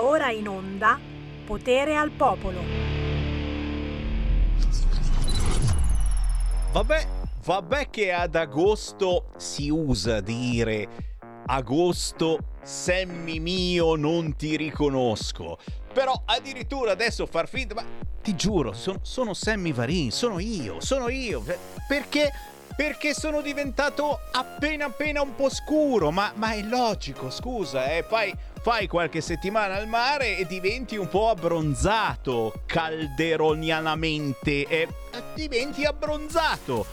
Ora in onda Potere al Popolo. Vabbè, vabbè che ad agosto si usa dire agosto semmi mio non ti riconosco. Però addirittura adesso far finta, ma ti giuro, sono, sono Sammy Varin, sono io, sono io. Perché perché sono diventato appena appena un po' scuro, ma, ma è logico, scusa, eh, fai, fai qualche settimana al mare e diventi un po' abbronzato, calderonianamente, e diventi abbronzato.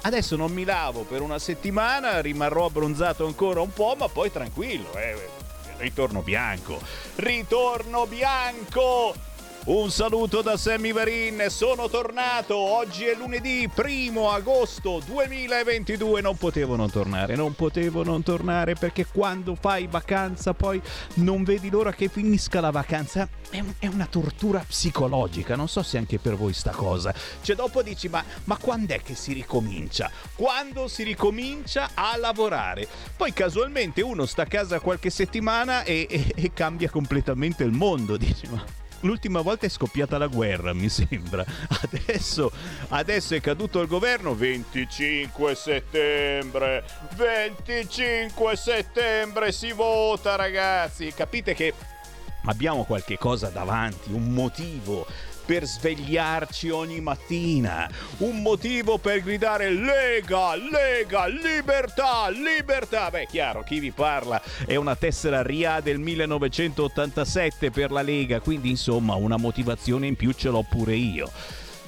Adesso non mi lavo per una settimana, rimarrò abbronzato ancora un po', ma poi tranquillo, eh, ritorno bianco. Ritorno bianco! Un saluto da Sammy Varin, sono tornato, oggi è lunedì 1 agosto 2022, non potevo non tornare, non potevo non tornare perché quando fai vacanza poi non vedi l'ora che finisca la vacanza, è, è una tortura psicologica, non so se anche per voi sta cosa, cioè dopo dici ma, ma quando è che si ricomincia? Quando si ricomincia a lavorare? Poi casualmente uno sta a casa qualche settimana e, e, e cambia completamente il mondo, dici ma l'ultima volta è scoppiata la guerra, mi sembra. Adesso, adesso è caduto il governo 25 settembre. 25 settembre si vota, ragazzi. Capite che abbiamo qualche cosa davanti, un motivo per svegliarci ogni mattina, un motivo per gridare Lega, Lega, libertà, libertà. Beh, chiaro, chi vi parla è una tessera RIA del 1987 per la Lega, quindi insomma una motivazione in più ce l'ho pure io.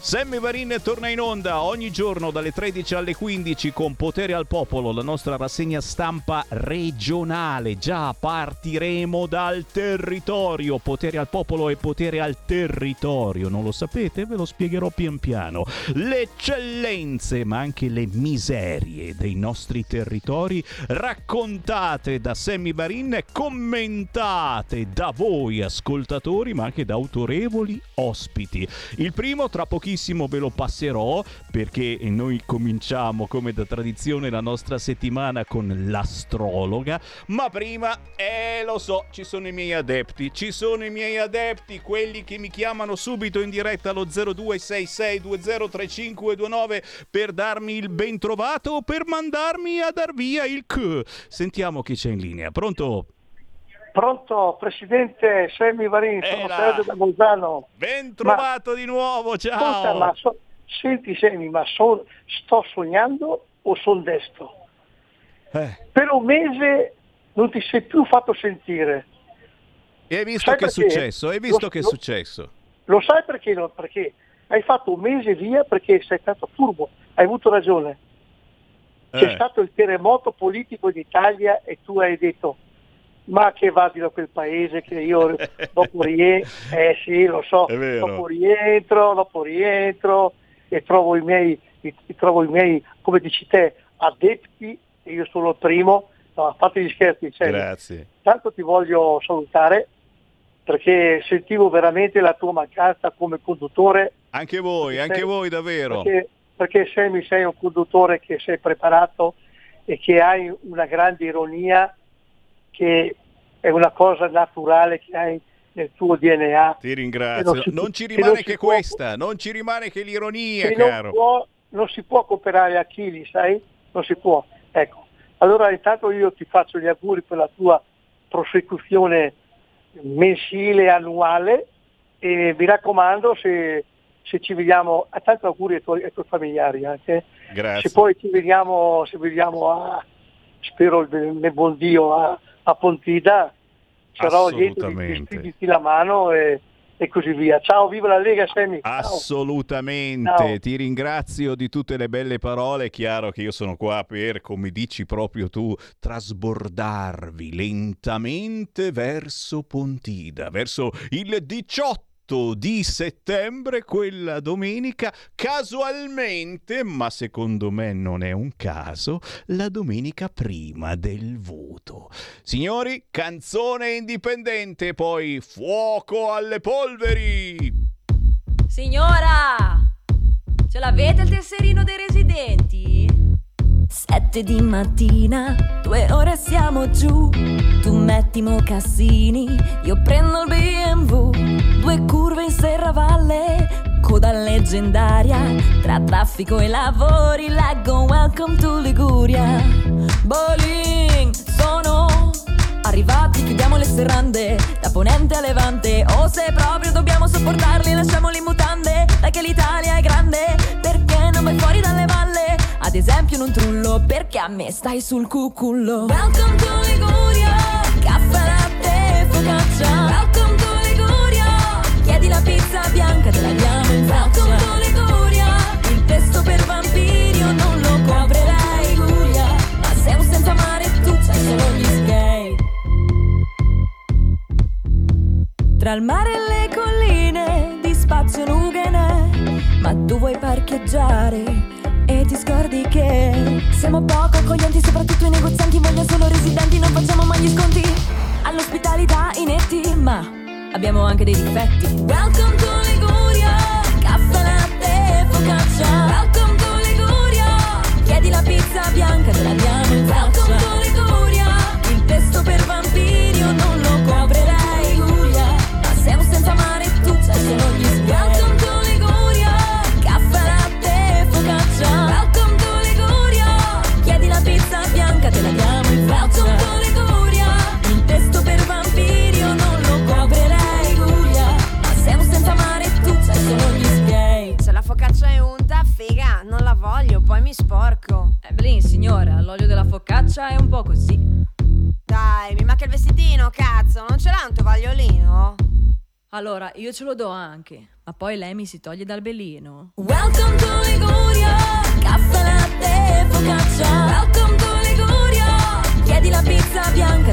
Sammy Varin torna in onda ogni giorno dalle 13 alle 15 con Potere al Popolo, la nostra rassegna stampa regionale. Già partiremo dal territorio. Potere al Popolo e potere al territorio. Non lo sapete? Ve lo spiegherò pian piano. Le eccellenze, ma anche le miserie dei nostri territori raccontate da Sammy Varin e commentate da voi ascoltatori, ma anche da autorevoli ospiti. Il primo tra pochissimo pochissimo ve lo passerò perché noi cominciamo come da tradizione la nostra settimana con l'astrologa, ma prima, eh lo so, ci sono i miei adepti, ci sono i miei adepti, quelli che mi chiamano subito in diretta allo 0266203529 per darmi il ben trovato o per mandarmi a dar via il c. Sentiamo chi c'è in linea. Pronto? Pronto, Presidente Semmi Varin, sono Sergio da Bolzano. Ben trovato ma, di nuovo, ciao! Ascolta, ma so, senti Semmi, ma so, sto sognando o sono destro? Eh. Per un mese non ti sei più fatto sentire. E hai visto sai che perché? è successo? Hai visto lo, che è successo? Lo, lo sai perché? No? Perché hai fatto un mese via perché sei stato furbo, hai avuto ragione. C'è eh. stato il terremoto politico d'Italia e tu hai detto ma che vadi da quel paese che io dopo rientro, eh sì lo so, dopo rientro, dopo rientro e trovo i miei, trovo i miei come dici te, adepti, e io sono il primo, no, a parte gli scherzi, cioè, Grazie. tanto ti voglio salutare perché sentivo veramente la tua mancanza come conduttore. Anche voi, anche sei, voi davvero. Perché, perché sei, sei un conduttore che sei preparato e che hai una grande ironia che è una cosa naturale che hai nel tuo DNA. Ti ringrazio. Non, si, non, ci rimane che questa, può, non ci rimane che l'ironia, che caro. Non, può, non si può cooperare a chili, sai? Non si può. Ecco. Allora intanto io ti faccio gli auguri per la tua prosecuzione mensile, annuale e mi raccomando se, se ci vediamo, a tanti auguri ai tuoi, ai tuoi familiari anche. Grazie. Se poi ci vediamo, se vediamo a, spero nel buon Dio, a, a Pontida, sarò dietro di, la mano e, e così via. Ciao, viva la Lega Semi. Assolutamente, Ciao. ti ringrazio di tutte le belle parole. È chiaro che io sono qua per, come dici proprio tu, trasbordarvi lentamente verso Pontida, verso il 18 8 di settembre, quella domenica, casualmente, ma secondo me non è un caso, la domenica prima del voto. Signori, canzone indipendente, poi fuoco alle polveri! Signora, ce l'avete il tesserino dei residenti? sette di mattina, due ore siamo giù. Tu metti mocassini, io prendo il BMW. Due curve in serravalle, coda leggendaria. Tra traffico e lavori, leggo Welcome to Liguria. Bowling, sono arrivati, chiudiamo le serrande. Da ponente a levante, o se proprio dobbiamo sopportarli, lasciamoli in mutande. Dai che l'Italia è grande, perché non vai fuori dalle valle? Ad esempio non trullo perché a me stai sul cucullo Welcome to Liguria Caffè, latte, focaccia Welcome to Chiedi la pizza bianca, te la diamo in Welcome to Liguria Il testo per vampiri io non lo Liguria Ma sei un senza mare tu c'hai solo gli skate Tra il mare e le colline di spazio nughe Ma tu vuoi parcheggiare e ti scordi che siamo poco accoglienti, soprattutto i negozianti vogliono solo residenti, non facciamo mai gli sconti. All'ospitalità inetti, ma abbiamo anche dei difetti. Welcome to Liguria, caffè latte, focaccia. Welcome to Liguria, chiedi la pizza bianca, te la diamo in faccia. Welcome to Liguria, il testo per vampiri mi sporco. Evelyn, signora, l'olio della focaccia è un po' così. Dai, mi manca il vestitino, cazzo, non ce l'ha un tovagliolino? Allora, io ce lo do anche, ma poi lei mi si toglie dal bellino. Welcome to Liguria, caffè latte focaccia. Welcome to Liguria, chiedi la pizza bianca,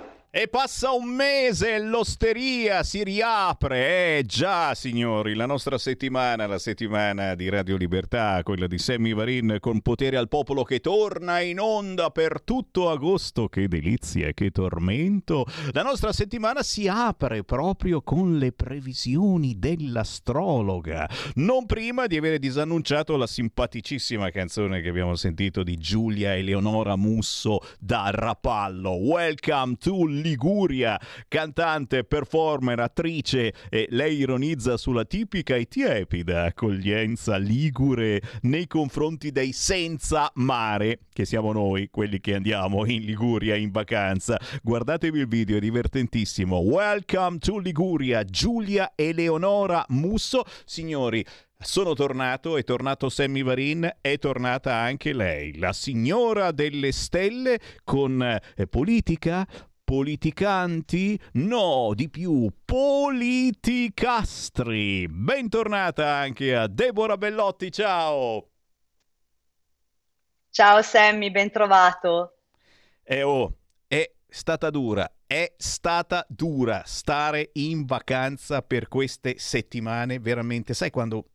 E passa un mese, l'osteria si riapre. Eh già, signori, la nostra settimana, la settimana di Radio Libertà, quella di Sammy Varin con Potere al Popolo che torna in onda per tutto agosto. Che delizia, che tormento. La nostra settimana si apre proprio con le previsioni dell'astrologa. Non prima di avere disannunciato la simpaticissima canzone che abbiamo sentito di Giulia Eleonora Musso da Rapallo. Welcome to Liguria, cantante, performer, attrice e lei ironizza sulla tipica e tiepida accoglienza ligure nei confronti dei senza mare, che siamo noi, quelli che andiamo in Liguria in vacanza. Guardatevi il video, è divertentissimo. Welcome to Liguria, Giulia Eleonora Musso. Signori, sono tornato, è tornato Sammy Varin, è tornata anche lei, la signora delle stelle con eh, politica, politicanti? No, di più, politicastri. Bentornata anche a Deborah Bellotti, ciao! Ciao Sammy, ben trovato. Eh oh, è stata dura, è stata dura stare in vacanza per queste settimane, veramente. Sai quando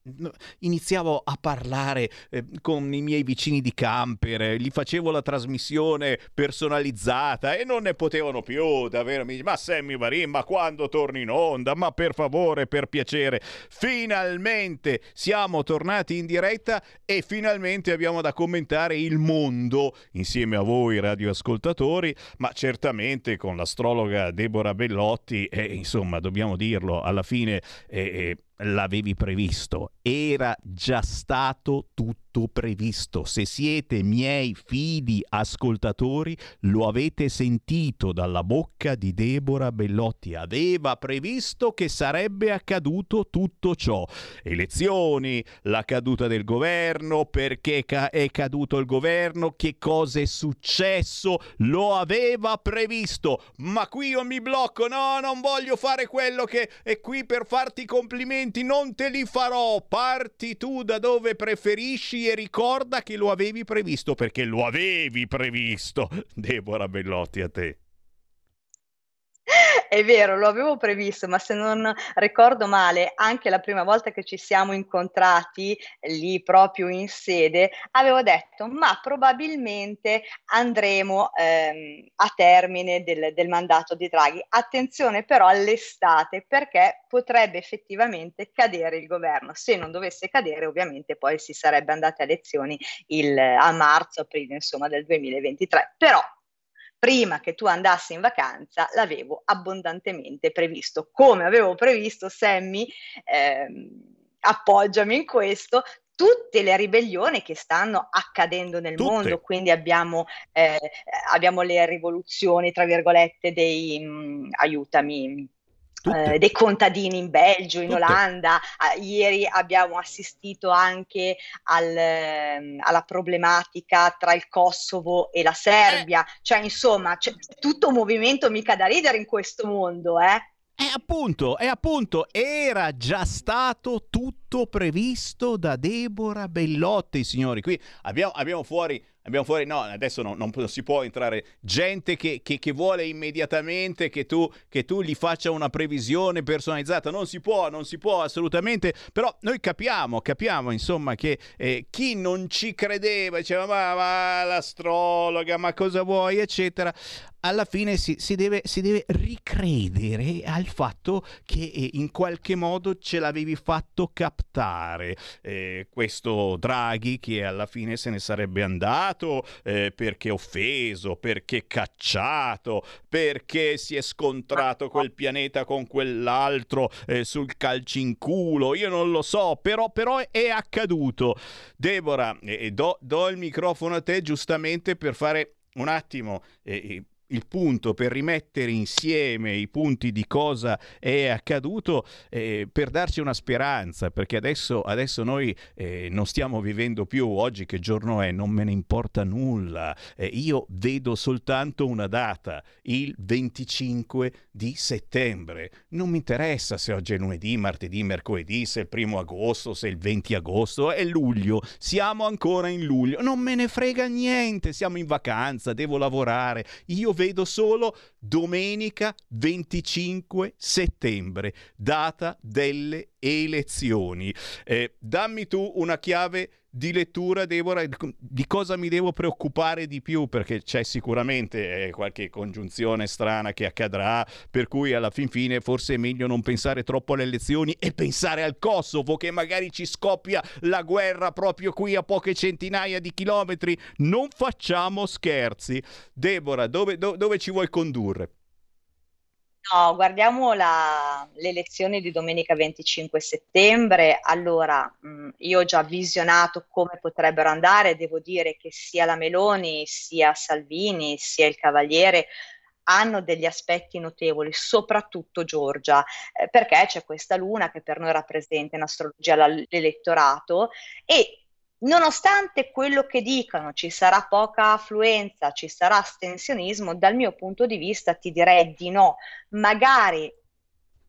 iniziavo a parlare eh, con i miei vicini di camper, eh, gli facevo la trasmissione personalizzata e non ne potevano più davvero. Ma Sammy Marin, ma quando torni in onda? Ma per favore, per piacere. Finalmente siamo tornati in diretta e finalmente abbiamo da commentare il mondo insieme a voi radioascoltatori, ma certamente con la storia l'astrologa Deborah Bellotti e insomma dobbiamo dirlo alla fine eh, l'avevi previsto, era già stato tutto previsto. Se siete miei fidi ascoltatori, lo avete sentito dalla bocca di Deborah Bellotti. Aveva previsto che sarebbe accaduto tutto ciò. Elezioni, la caduta del governo, perché è caduto il governo, che cosa è successo, lo aveva previsto. Ma qui io mi blocco, no, non voglio fare quello che è qui per farti complimenti, non te li farò. Parti tu da dove preferisci e ricorda che lo avevi previsto, perché lo avevi previsto. Deborah Bellotti a te. È vero, lo avevo previsto, ma se non ricordo male, anche la prima volta che ci siamo incontrati lì proprio in sede, avevo detto, ma probabilmente andremo ehm, a termine del, del mandato di Draghi. Attenzione però all'estate, perché potrebbe effettivamente cadere il governo. Se non dovesse cadere, ovviamente poi si sarebbe andati a elezioni il, a marzo, aprile, insomma, del 2023. Però prima che tu andassi in vacanza l'avevo abbondantemente previsto. Come avevo previsto, Sammy, ehm, appoggiami in questo, tutte le ribellioni che stanno accadendo nel tutte. mondo, quindi abbiamo, eh, abbiamo, le rivoluzioni, tra virgolette, dei, mh, mm, aiutami, eh, dei contadini in Belgio, in Tutte. Olanda. Eh, ieri abbiamo assistito anche al, ehm, alla problematica tra il Kosovo e la Serbia. Eh. Cioè, insomma, c'è tutto un movimento mica da ridere in questo mondo, eh? E appunto, e appunto, era già stato tutto previsto da Deborah Bellotti, signori. Qui abbiamo, abbiamo fuori abbiamo fuori, no, adesso no, non, si può entrare. Gente che, che, che vuole immediatamente che tu, che tu, gli faccia una previsione personalizzata, non si può, non si può assolutamente, però noi capiamo, capiamo insomma che eh, chi non ci credeva, diceva ma, ma l'astrologa, ma cosa vuoi, eccetera, alla fine si, si, deve, si, deve, ricredere al fatto che eh, in qualche modo ce l'avevi fatto captare. Eh, questo Draghi che alla fine se ne sarebbe andato eh, perché offeso, perché cacciato, perché si è scontrato quel pianeta con quell'altro eh, sul calcinculo, io non lo so, però, però è accaduto. Deborah, eh, do, do, il microfono a te giustamente per fare un attimo eh, il punto per rimettere insieme i punti di cosa è accaduto eh, per darci una speranza perché adesso, adesso noi eh, non stiamo vivendo più oggi che giorno è non me ne importa nulla. Eh, io vedo soltanto una data il 25 di settembre. Non mi interessa se oggi è lunedì martedì mercoledì se è il primo agosto se è il 20 agosto è luglio. Siamo ancora in luglio. Non me ne frega niente. Siamo in vacanza devo lavorare. Io vedo solo domenica 25 settembre, data delle elezioni. Eh, dammi tu una chiave di lettura, Deborah, di cosa mi devo preoccupare di più? Perché c'è sicuramente eh, qualche congiunzione strana che accadrà, per cui alla fin fine forse è meglio non pensare troppo alle elezioni e pensare al Kosovo, che magari ci scoppia la guerra proprio qui a poche centinaia di chilometri. Non facciamo scherzi. Deborah, dove, do, dove ci vuoi condurre? No, guardiamo la, le elezioni di domenica 25 settembre. Allora, mh, io ho già visionato come potrebbero andare, devo dire che sia la Meloni, sia Salvini, sia il Cavaliere hanno degli aspetti notevoli, soprattutto Giorgia, eh, perché c'è questa luna che per noi rappresenta in astrologia l'elettorato e Nonostante quello che dicono, ci sarà poca affluenza, ci sarà astensionismo, dal mio punto di vista ti direi di no. Magari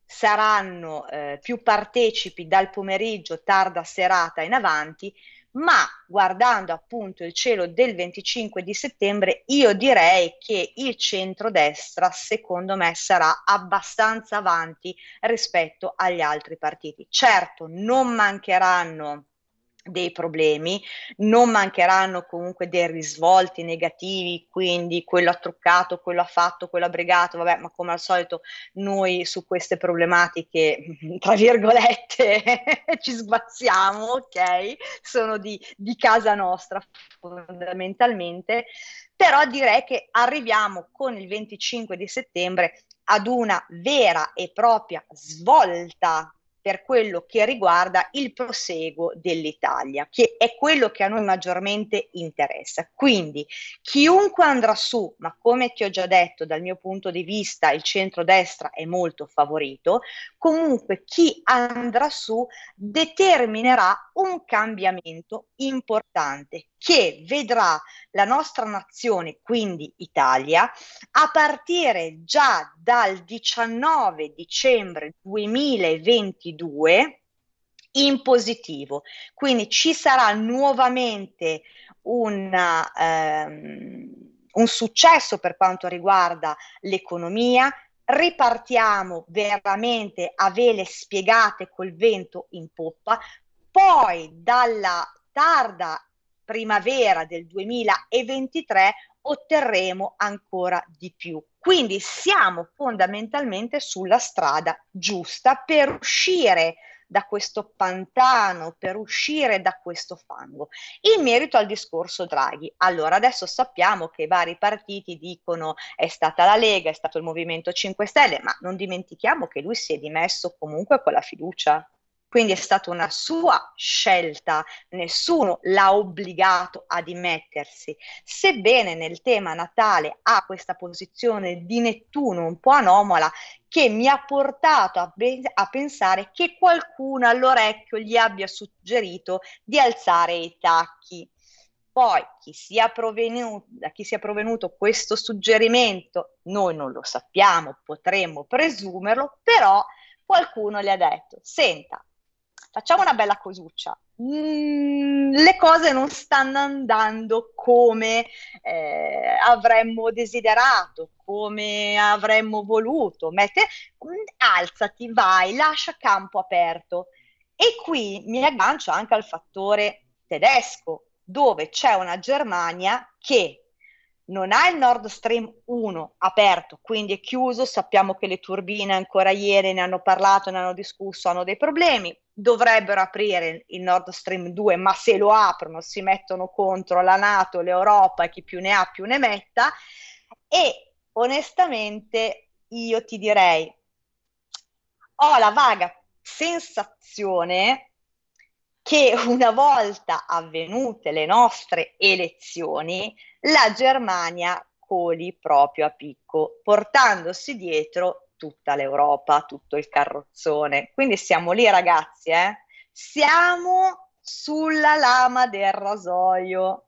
saranno eh, più partecipi dal pomeriggio, tarda serata in avanti, ma guardando appunto il cielo del 25 di settembre, io direi che il centrodestra, secondo me, sarà abbastanza avanti rispetto agli altri partiti. Certo, non mancheranno dei problemi, non mancheranno comunque dei risvolti negativi, quindi quello ha truccato, quello ha fatto, quello ha bregato, vabbè, ma come al solito noi su queste problematiche, tra virgolette, ci sguazziamo, ok? Sono di, di casa nostra fondamentalmente, però direi che arriviamo con il 25 di settembre ad una vera e propria svolta per quello che riguarda il proseguo dell'Italia, che è quello che a noi maggiormente interessa. Quindi chiunque andrà su, ma come ti ho già detto, dal mio punto di vista il centrodestra è molto favorito, comunque chi andrà su determinerà un cambiamento importante che vedrà la nostra nazione, quindi Italia, a partire già dal 19 dicembre 2022 in positivo. Quindi ci sarà nuovamente una, ehm, un successo per quanto riguarda l'economia, ripartiamo veramente a vele spiegate col vento in poppa, poi dalla tarda primavera del 2023 otterremo ancora di più. Quindi siamo fondamentalmente sulla strada giusta per uscire da questo pantano, per uscire da questo fango. In merito al discorso Draghi, allora adesso sappiamo che i vari partiti dicono è stata la Lega, è stato il Movimento 5 Stelle, ma non dimentichiamo che lui si è dimesso comunque con la fiducia quindi è stata una sua scelta, nessuno l'ha obbligato a dimettersi. Sebbene nel tema Natale ha questa posizione di Nettuno un po' anomala che mi ha portato a, be- a pensare che qualcuno all'orecchio gli abbia suggerito di alzare i tacchi. Poi chi sia, da chi sia provenuto questo suggerimento, noi non lo sappiamo, potremmo presumerlo, però qualcuno le ha detto, senta, facciamo una bella cosuccia. Mm, le cose non stanno andando come eh, avremmo desiderato, come avremmo voluto. Mette, mm, alzati, vai, lascia campo aperto. E qui mi aggancio anche al fattore tedesco, dove c'è una Germania che non ha il Nord Stream 1 aperto, quindi è chiuso, sappiamo che le turbine ancora ieri ne hanno parlato, ne hanno discusso, hanno dei problemi, dovrebbero aprire il Nord Stream 2, ma se lo aprono si mettono contro la Nato, l'Europa e chi più ne ha più ne metta. E onestamente io ti direi ho la vaga sensazione che una volta avvenute le nostre elezioni la Germania coli proprio a picco, portandosi dietro tutta l'Europa, tutto il carrozzone. Quindi siamo lì ragazzi, eh? Siamo sulla lama del rasoio.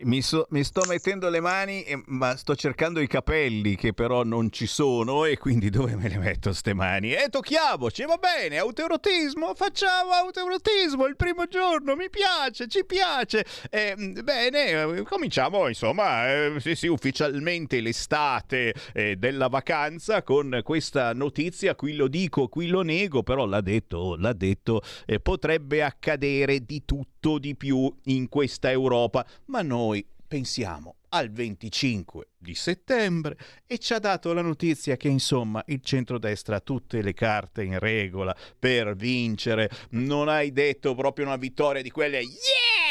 Mi, so, mi, sto mettendo le mani, eh, ma sto cercando i capelli che però non ci sono e quindi dove me le metto ste mani? E tocchiamoci, va bene, autoerotismo, facciamo autoerotismo il primo giorno, mi piace, ci piace. Eh, bene, cominciamo insomma, eh, sì sì, ufficialmente l'estate eh, della vacanza con questa notizia, qui lo dico, qui lo nego, però l'ha detto, l'ha detto, eh, potrebbe accadere di tutto di più in questa Europa, ma noi pensiamo al 25 di settembre e ci ha dato la notizia che insomma il centrodestra ha tutte le carte in regola per vincere. Non hai detto proprio una vittoria di quelle yeah!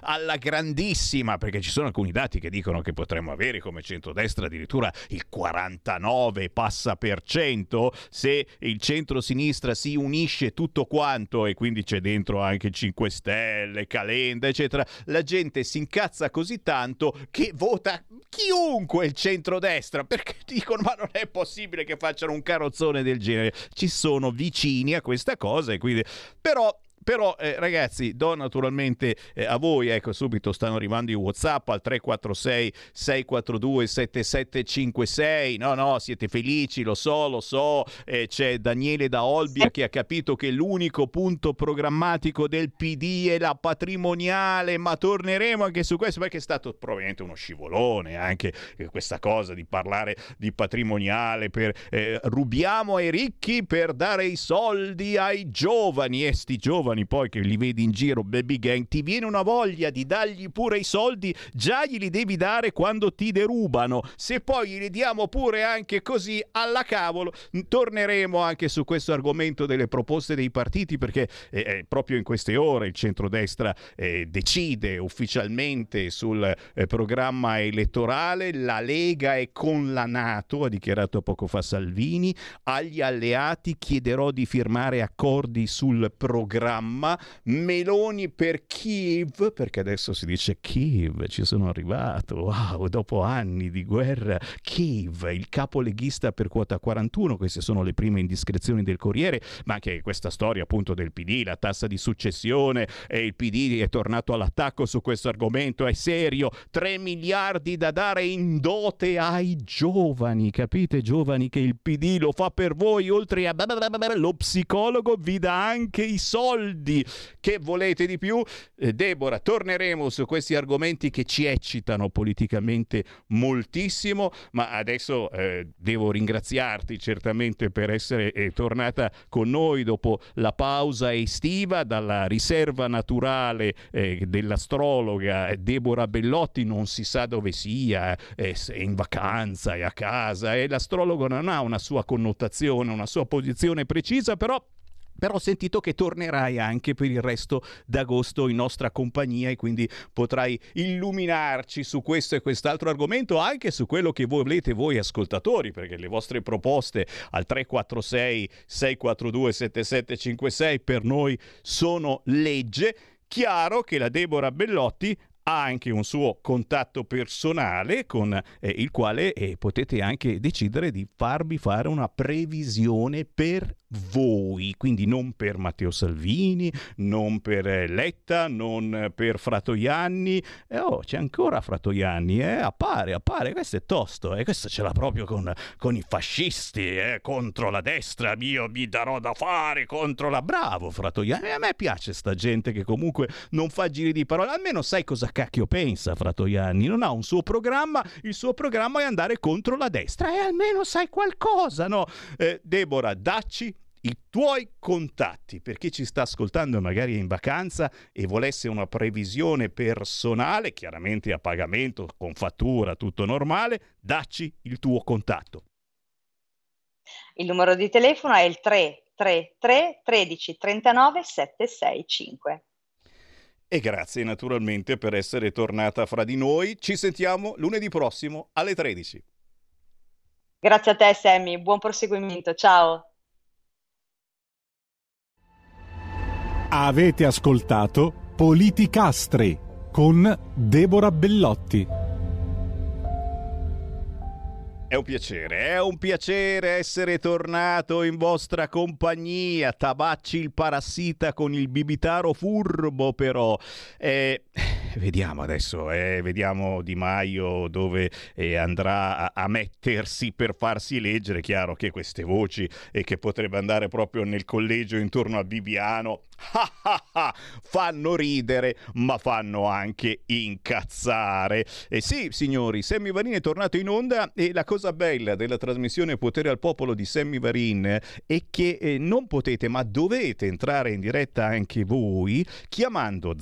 Alla grandissima, perché ci sono alcuni dati che dicono che potremmo avere come centrodestra addirittura il 49 passa per cento se il centro-sinistra si unisce tutto quanto e quindi c'è dentro anche 5 Stelle, Calenda, eccetera. La gente si incazza così tanto che vota chiunque il centrodestra perché dicono ma non è possibile che facciano un carrozzone del genere. Ci sono vicini a questa cosa e quindi però però eh, ragazzi do naturalmente eh, a voi ecco subito stanno arrivando i whatsapp al 346 642 7756 no no siete felici lo so lo so. Eh, c'è Daniele da Olbia che ha capito che l'unico punto programmatico del PD è la patrimoniale ma torneremo anche su questo perché è stato probabilmente uno scivolone anche eh, questa cosa di parlare di patrimoniale per eh, rubiamo ai ricchi per dare i soldi ai giovani. E sti giovani giovani poi che li vedi in giro, baby gang, ti viene una voglia di dargli pure i soldi, già glieli devi dare quando ti derubano. Se poi glieli diamo pure anche così, alla cavolo, torneremo anche su questo argomento delle proposte dei partiti perché eh, eh proprio in queste ore il centrodestra eh, decide ufficialmente sul eh, programma elettorale, la Lega è con la Nato, ha dichiarato poco fa Salvini, agli alleati chiederò di firmare accordi sul programma, Meloni per Kiev, perché adesso si dice Kiev, ci sono arrivato, wow, dopo anni di guerra, Kiev, il capo leghista per quota 41, queste sono le prime indiscrezioni del Corriere, ma anche questa storia appunto del PD, la tassa di successione e il PD è tornato all'attacco su questo argomento, è serio, 3 miliardi da dare in dote ai giovani, capite giovani che il PD lo fa per voi, oltre a lo psicologo vi dà anche i soldi, che volete di più? Eh, Deborah, torneremo su questi argomenti che ci eccitano politicamente moltissimo, ma adesso eh, devo ringraziarti certamente per essere eh, tornata con noi dopo la pausa estiva dalla riserva naturale eh, dell'astrologa Deborah Bellotti, non si sa dove sia, eh, è in vacanza, è a casa e l'astrologo non ha una sua connotazione, una sua posizione precisa, però però ho sentito che tornerai anche per il resto d'agosto in nostra compagnia e quindi potrai illuminarci su questo e quest'altro argomento, anche su quello che volete voi ascoltatori, perché le vostre proposte al 346 642 7756 per noi sono legge. Chiaro che la Deborah Bellotti ha anche un suo contatto personale con eh, il quale eh, potete anche decidere di farvi fare una previsione per voi, quindi non per Matteo Salvini, non per eh, Letta, non per Fratoianni. Eh, oh, c'è ancora Fratoianni, eh? appare, appare, questo è tosto, eh? questo ce l'ha proprio con, con i fascisti, eh? contro la destra, io mi darò da fare contro la... Bravo Fratoianni, a me piace sta gente che comunque non fa giri di parole, almeno sai cosa cacchio pensa Fratoianni, non ha un suo programma, il suo programma è andare contro la destra e almeno sai qualcosa, no? Eh, Deborah, dacci i tuoi contatti per chi ci sta ascoltando magari è in vacanza e volesse una previsione personale, chiaramente a pagamento, con fattura, tutto normale, dacci il tuo contatto. Il numero di telefono è il 333 13 39 765. E grazie naturalmente per essere tornata fra di noi. Ci sentiamo lunedì prossimo alle 13. Grazie a te Sammy, buon proseguimento, ciao. Avete ascoltato Politicastri con Deborah Bellotti. È un piacere, è un piacere essere tornato in vostra compagnia. Tabacci il parassita con il bibitaro furbo, però. Eh, vediamo adesso, eh, vediamo Di Maio dove eh, andrà a, a, mettersi per farsi leggere. Chiaro che queste voci e che potrebbe andare proprio nel collegio intorno a Bibiano fanno ridere, ma fanno anche incazzare. E sì, signori, Sammy Varin è tornato in onda e la cosa bella della trasmissione Potere al Popolo di Sammy Varin è che eh, non potete, ma dovete entrare in diretta anche voi chiamando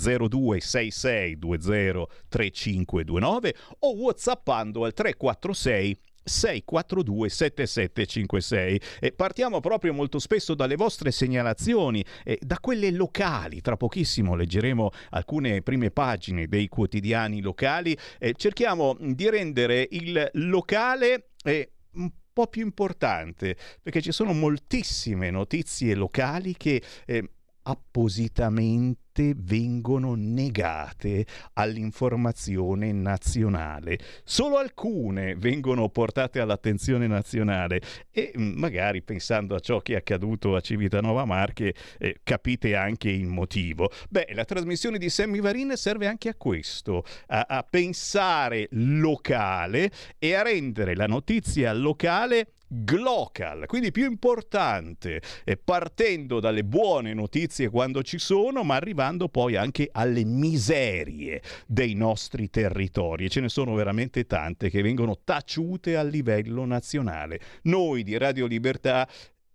0266203529 o whatsappando al 346 642 7756 e partiamo proprio molto spesso dalle vostre segnalazioni e da quelle locali. Tra pochissimo leggeremo alcune prime pagine dei quotidiani locali e cerchiamo di rendere il locale eh, un po' più importante perché ci sono moltissime notizie locali che eh, appositamente vengono negate all'informazione nazionale. Solo alcune vengono portate all'attenzione nazionale e mm, magari pensando a ciò che è accaduto a Civitanova Marche eh, capite anche il motivo. Beh, la trasmissione di Sammy Varin serve anche a questo, a, a pensare locale e a rendere la notizia locale glocal, quindi più importante, eh, partendo dalle buone notizie quando ci sono, ma arrivando poi anche alle miserie dei nostri territori. ce ne sono veramente tante che vengono taciute a livello nazionale. Noi di Radio Libertà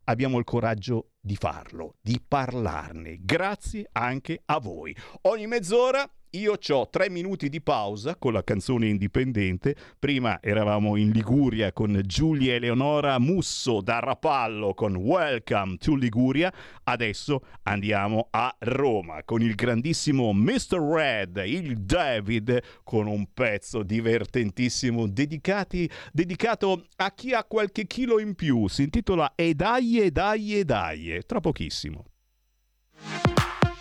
abbiamo il coraggio di farlo, di parlarne. Grazie anche a voi. Ogni mezz'ora io ho tre minuti di pausa con la canzone indipendente. Prima eravamo in Liguria con Giulia Eleonora Musso da Rapallo con Welcome to Liguria. Adesso andiamo a Roma con il grandissimo Mr. Red, il David, con un pezzo divertentissimo dedicati, dedicato a chi ha qualche chilo in più. Si intitola E dai, e dai, e dai. Tra pochissimo.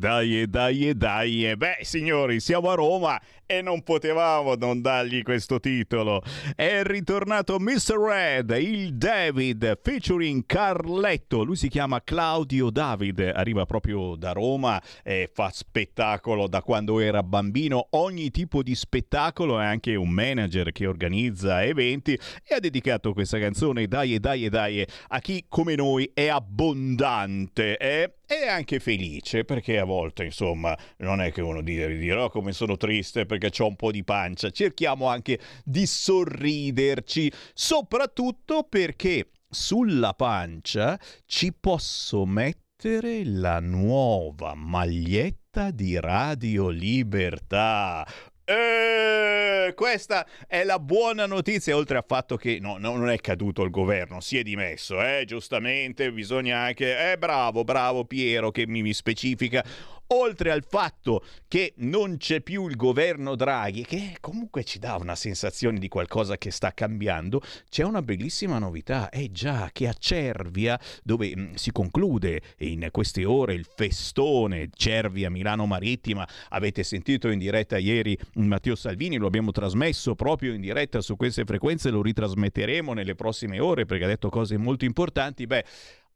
Dai, dai, dai. Beh, signori, siamo a Roma e non potevamo non dargli questo titolo. È ritornato Mr. Red, il David, featuring Carletto. Lui si chiama Claudio David, arriva proprio da Roma e fa spettacolo da quando era bambino. Ogni tipo di spettacolo, è anche un manager che organizza eventi e ha dedicato questa canzone, dai, dai, dai, a chi come noi è abbondante. Eh? e anche felice perché a volte insomma non è che uno dire, dirà oh, come sono triste perché ho un po' di pancia cerchiamo anche di sorriderci soprattutto perché sulla pancia ci posso mettere la nuova maglietta di Radio Libertà eh, questa è la buona notizia, oltre al fatto che no, no, non è caduto il governo, si è dimesso, eh, giustamente bisogna anche... Eh, bravo, bravo Piero che mi, mi specifica. Oltre al fatto che non c'è più il governo Draghi, che comunque ci dà una sensazione di qualcosa che sta cambiando, c'è una bellissima novità, è già che a Cervia, dove mm, si conclude in queste ore il festone Cervia Milano Marittima, avete sentito in diretta ieri Matteo Salvini, lo abbiamo trasmesso proprio in diretta su queste frequenze, lo ritrasmetteremo nelle prossime ore perché ha detto cose molto importanti, beh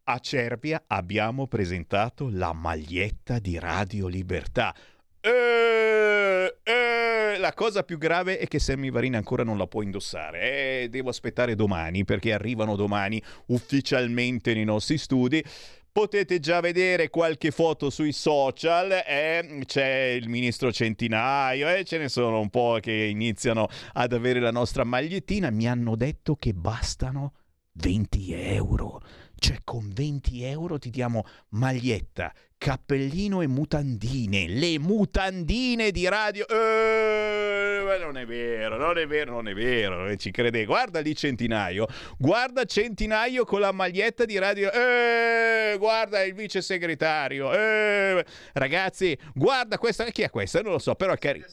a Cervia abbiamo presentato la maglietta di Radio Libertà. Eh, eh, la cosa più grave è che Sammy Varina ancora non la può indossare. Eh, devo aspettare domani perché arrivano domani ufficialmente nei nostri studi. Potete già vedere qualche foto sui social, eh? c'è il ministro Centinaio eh? ce ne sono un po' che iniziano ad avere la nostra magliettina. Mi hanno detto che bastano 20 euro. Cioè con 20 euro ti diamo maglietta, cappellino e mutandine. Le mutandine di radio. Eh, non è vero, non è vero, non è vero, non ci crede. Guarda lì Centinaio. Guarda Centinaio con la maglietta di radio. Eh, guarda il vice segretario. Eh, ragazzi, guarda questa. Chi è questa? Non lo so, però è carino.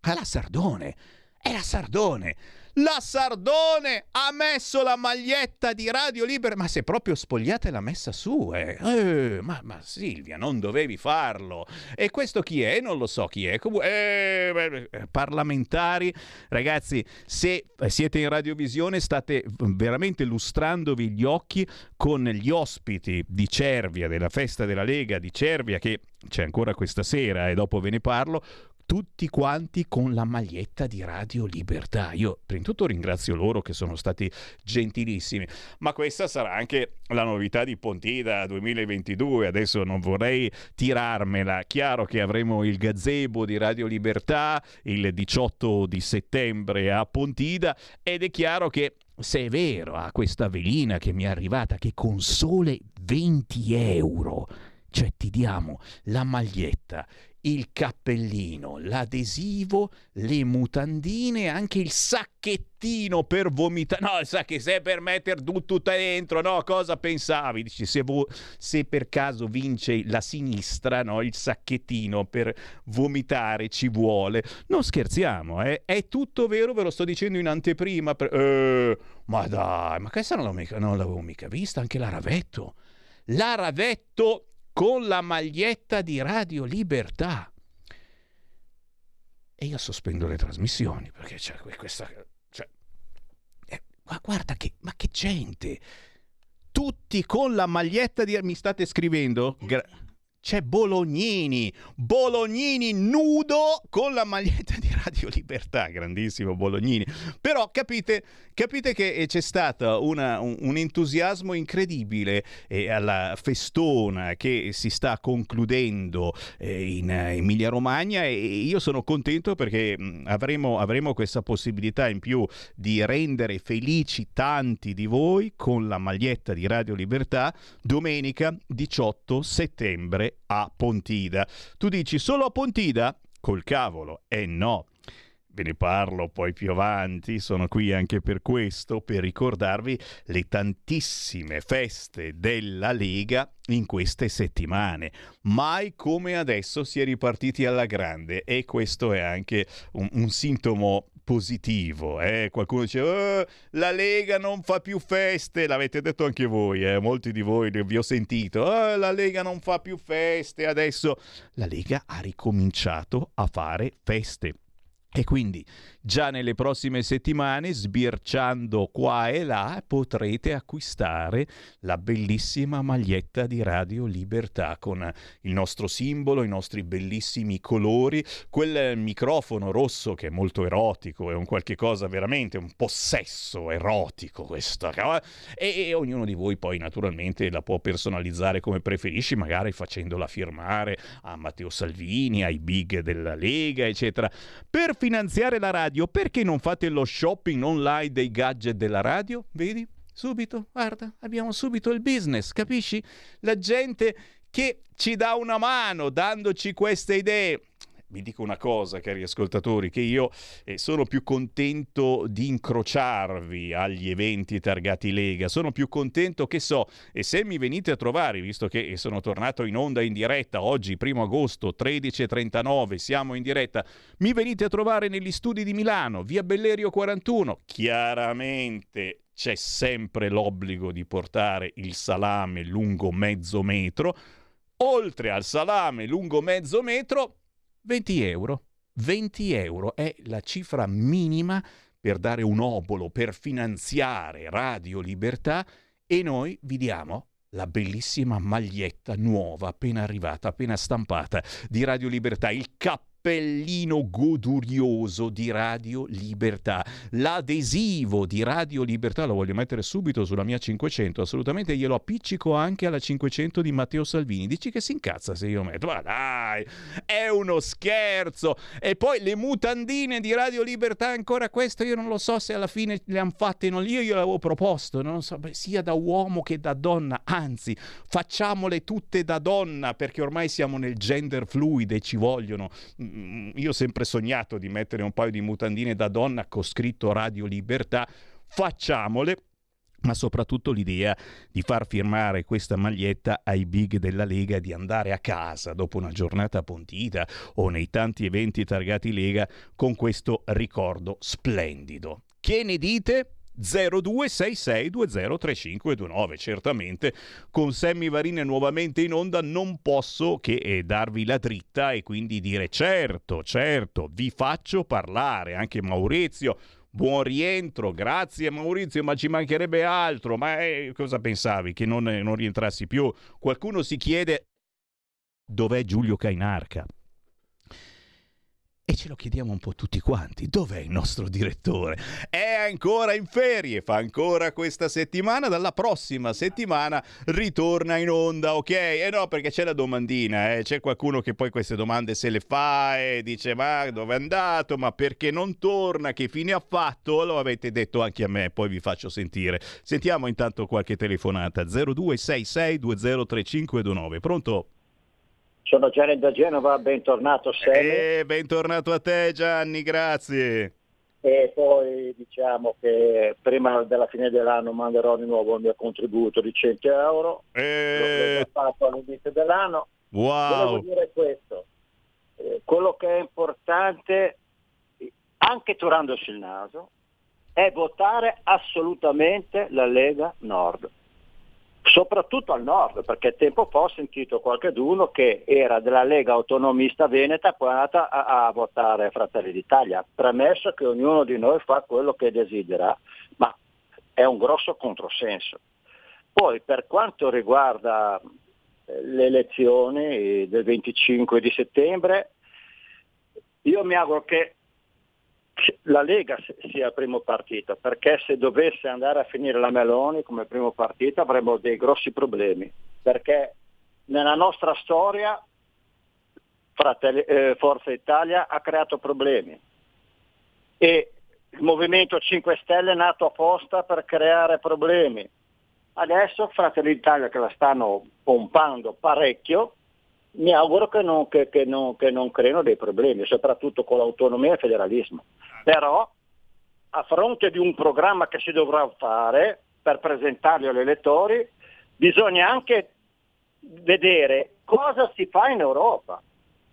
Ah, la Sardone. È la Sardone. La Sardone ha messo la maglietta di Radio Libera, ma se proprio spogliate l'ha messa su, eh. eh ma, ma, Silvia, non dovevi farlo. E questo chi è? Non lo so chi è. Comunque, eh, parlamentari, ragazzi, se siete in radiovisione state veramente lustrandovi gli occhi con gli ospiti di Cervia, della festa della Lega di Cervia, che c'è ancora questa sera e dopo ve ne parlo, tutti quanti con la maglietta di Radio Libertà. Io prima di tutto ringrazio loro che sono stati gentilissimi, ma questa sarà anche la novità di Pontida 2022. Adesso non vorrei tirarmela. Chiaro che avremo il gazebo di Radio Libertà il 18 di settembre a Pontida ed è chiaro che se è vero a questa velina che mi è arrivata che con sole 20 euro cioè ti diamo la maglietta, il cappellino, l'adesivo, le mutandine, anche il sacchettino per vomitare. No, sa che se per mettere tutto dentro, no, cosa pensavi? Dici, se, vo- se per caso vince la sinistra, no, il sacchettino per vomitare ci vuole. Non scherziamo, eh? è tutto vero, ve lo sto dicendo in anteprima. Per... Eh, ma dai, ma questa non, mica, non l'avevo mica vista, anche la Ravetto. Con la maglietta di Radio Libertà. E io sospendo le trasmissioni perché c'è questa... Cioè, eh, ma guarda che... Ma che gente! Tutti con la maglietta di... Mi state scrivendo? Gra- c'è Bolognini, Bolognini nudo con la maglietta di Radio Libertà, grandissimo Bolognini. Però capite, capite che eh, c'è stato un, un, entusiasmo incredibile eh, alla festona che si sta concludendo eh, in eh, Emilia Romagna e io sono contento perché mm, avremo, avremo questa possibilità in più di rendere felici tanti di voi con la maglietta di Radio Libertà domenica 18 settembre a Pontida. Tu dici solo a Pontida? Col cavolo, eh no. Ve ne parlo poi più avanti, sono qui anche per questo, per ricordarvi le tantissime feste della Lega in queste settimane. Mai come adesso si è ripartiti alla grande e questo è anche un, un sintomo positivo. Eh? Qualcuno dice oh, la Lega non fa più feste, l'avete detto anche voi, eh? molti di voi vi ho sentito, oh, la Lega non fa più feste, adesso la Lega ha ricominciato a fare feste. E quindi già nelle prossime settimane, sbirciando qua e là, potrete acquistare la bellissima maglietta di Radio Libertà con il nostro simbolo, i nostri bellissimi colori, quel microfono rosso che è molto erotico, è un qualche cosa veramente, un possesso erotico questo. E, e ognuno di voi poi naturalmente la può personalizzare come preferisci, magari facendola firmare a Matteo Salvini, ai big della Lega, eccetera. Per finanziare la radio, perché non fate lo shopping online dei gadget della radio? Vedi? Subito, guarda, abbiamo subito il business, capisci? La gente che ci dà una mano dandoci queste idee. Vi dico una cosa, cari ascoltatori, che io eh, sono più contento di incrociarvi agli eventi targati Lega, sono più contento che so, e se mi venite a trovare, visto che sono tornato in onda in diretta oggi, primo agosto, 13.39, siamo in diretta, mi venite a trovare negli studi di Milano, via Bellerio 41, chiaramente c'è sempre l'obbligo di portare il salame lungo mezzo metro, oltre al salame lungo mezzo metro 20 euro. 20 euro è la cifra minima per dare un obolo, per finanziare Radio Libertà e noi vi diamo la bellissima maglietta nuova appena arrivata, appena stampata di Radio Libertà, il cappello cappellino godurioso di Radio Libertà. L'adesivo di Radio Libertà lo voglio mettere subito sulla mia 500, assolutamente glielo appiccico anche alla 500 di Matteo Salvini. Dici che si incazza se io metto, ma dai, è uno scherzo. E poi le mutandine di Radio Libertà, ancora questo io non lo so se alla fine le hanno fatte, non io gliel'avevo proposto, non so, sia da uomo che da donna, anzi facciamole tutte da donna perché ormai siamo nel gender fluid e ci vogliono Mm, io ho sempre sognato di mettere un paio di mutandine da donna con scritto Radio Libertà, facciamole ma soprattutto l'idea di far firmare questa maglietta ai big della Lega di andare a casa dopo una giornata appuntita o nei tanti eventi targati Lega con questo ricordo splendido. Che ne dite? 0266203529. Certamente con Sammy Varine nuovamente in onda non posso che eh, darvi la dritta e quindi dire certo, certo, vi faccio parlare anche Maurizio. Buon rientro, grazie Maurizio, ma ci mancherebbe altro. Ma eh, cosa pensavi? Che non, non rientrassi più? Qualcuno si chiede dov'è Giulio Cainarca? E ce lo chiediamo un po' tutti quanti. Dov'è il nostro direttore? È ancora in ferie, fa ancora questa settimana, dalla prossima settimana ritorna in onda, ok? E eh no, perché c'è la domandina, eh? c'è qualcuno che poi queste domande se le fa e dice ma dove è andato, ma perché non torna, che fine ha fatto? Lo avete detto anche a me, poi vi faccio sentire. Sentiamo intanto qualche telefonata. 0266 203529. Pronto? Sono Gianni da Genova, bentornato Semi. Eh, bentornato a te Gianni, grazie. E poi diciamo che prima della fine dell'anno manderò di nuovo il mio contributo di 100 euro. Eh... L'ho fatto all'inizio dell'anno. Wow. Volevo dire questo, eh, quello che è importante, anche turandosi il naso, è votare assolutamente la Lega Nord soprattutto al nord, perché tempo fa ho sentito qualcuno che era della Lega Autonomista Veneta poi è andata a, a, votare Fratelli d'Italia, premesso che ognuno di noi fa quello che desidera, ma è un grosso controsenso. Poi per quanto riguarda eh, le elezioni del 25 di settembre, io mi auguro che la Lega sia il primo partito, perché se dovesse andare a finire la Meloni come primo partito avremo dei grossi problemi, perché nella nostra storia Fratelli, eh, Forza Italia ha creato problemi e il Movimento 5 Stelle è nato apposta per creare problemi. Adesso Fratelli d'Italia che la stanno pompando parecchio, mi auguro che non, che, che, non, che non, creino dei problemi, soprattutto con l'autonomia e il federalismo. Però a fronte di un programma che si dovrà fare per presentarlo agli elettori, bisogna anche vedere cosa si fa in Europa,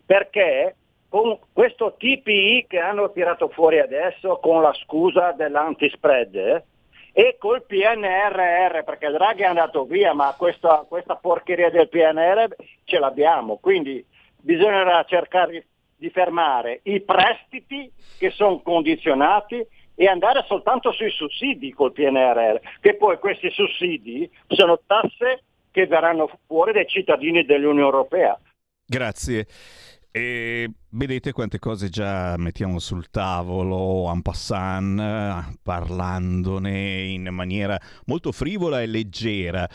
perché con questo TPI che hanno tirato fuori adesso con la scusa dell'antispread, eh, e col PNRR, perché Draghi è andato via, ma questa, questa porcheria del PNR ce l'abbiamo, quindi bisognerà cercare di fermare i prestiti che sono condizionati e andare soltanto sui sussidi col PNRR, che poi questi sussidi sono tasse che verranno fuori dai cittadini dell'Unione Europea. Grazie. E vedete quante cose già mettiamo sul tavolo, en passant, parlandone in maniera molto frivola e leggera.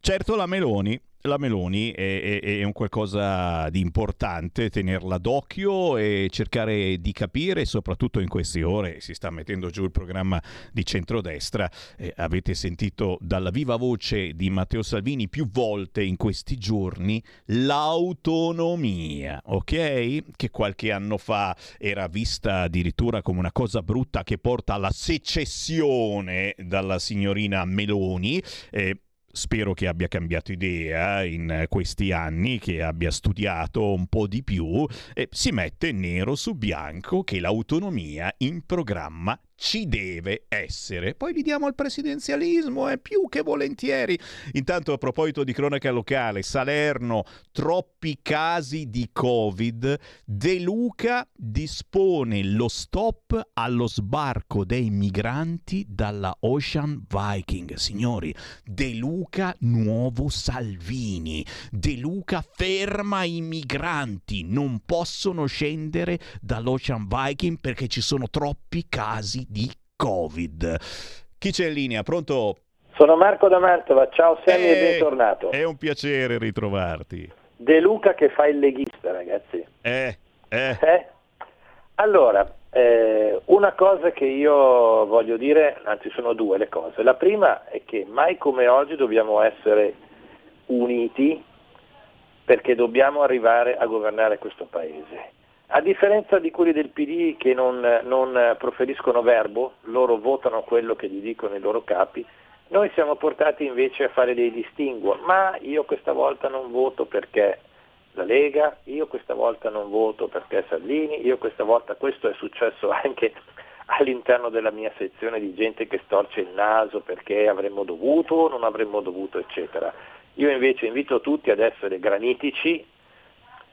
Certo la Meloni la Meloni è, è, è, un qualcosa di importante, tenerla d'occhio e cercare di capire, soprattutto in queste ore si sta mettendo giù il programma di centrodestra. Eh, avete sentito dalla viva voce di Matteo Salvini più volte in questi giorni l'autonomia, ok? Che qualche anno fa era vista addirittura come una cosa brutta che porta alla secessione dalla signorina Meloni. Eh, spero che abbia cambiato idea in questi anni, che abbia studiato un po' di più, e si mette nero su bianco che l'autonomia in programma ci deve essere. Poi li diamo al presidenzialismo, è eh, più che volentieri. Intanto a proposito di cronaca locale, Salerno, troppi casi di Covid, De Luca dispone lo stop allo sbarco dei migranti dalla Ocean Viking. Signori, De Luca nuovo Salvini. De Luca ferma i migranti, non possono scendere dall'Ocean Viking perché ci sono troppi casi di Covid. Chi c'è in linea? Pronto? Sono Marco da Mantova, ciao Sammy e, e bentornato. È un piacere ritrovarti. De Luca che fa il leghista, ragazzi. Eh, eh. eh? Allora, eh, una cosa che io voglio dire, anzi sono due le cose. La prima è che mai come oggi dobbiamo essere uniti perché dobbiamo arrivare a governare questo paese. A differenza di quelli del PD che non, non proferiscono verbo, loro votano quello che gli dicono i loro capi, noi siamo portati invece a fare dei distinguo, ma io questa volta non voto perché la Lega, io questa volta non voto perché Salvini, io questa volta questo è successo anche all'interno della mia sezione di gente che storce il naso perché avremmo dovuto o non avremmo dovuto, eccetera. Io invece invito tutti ad essere granitici,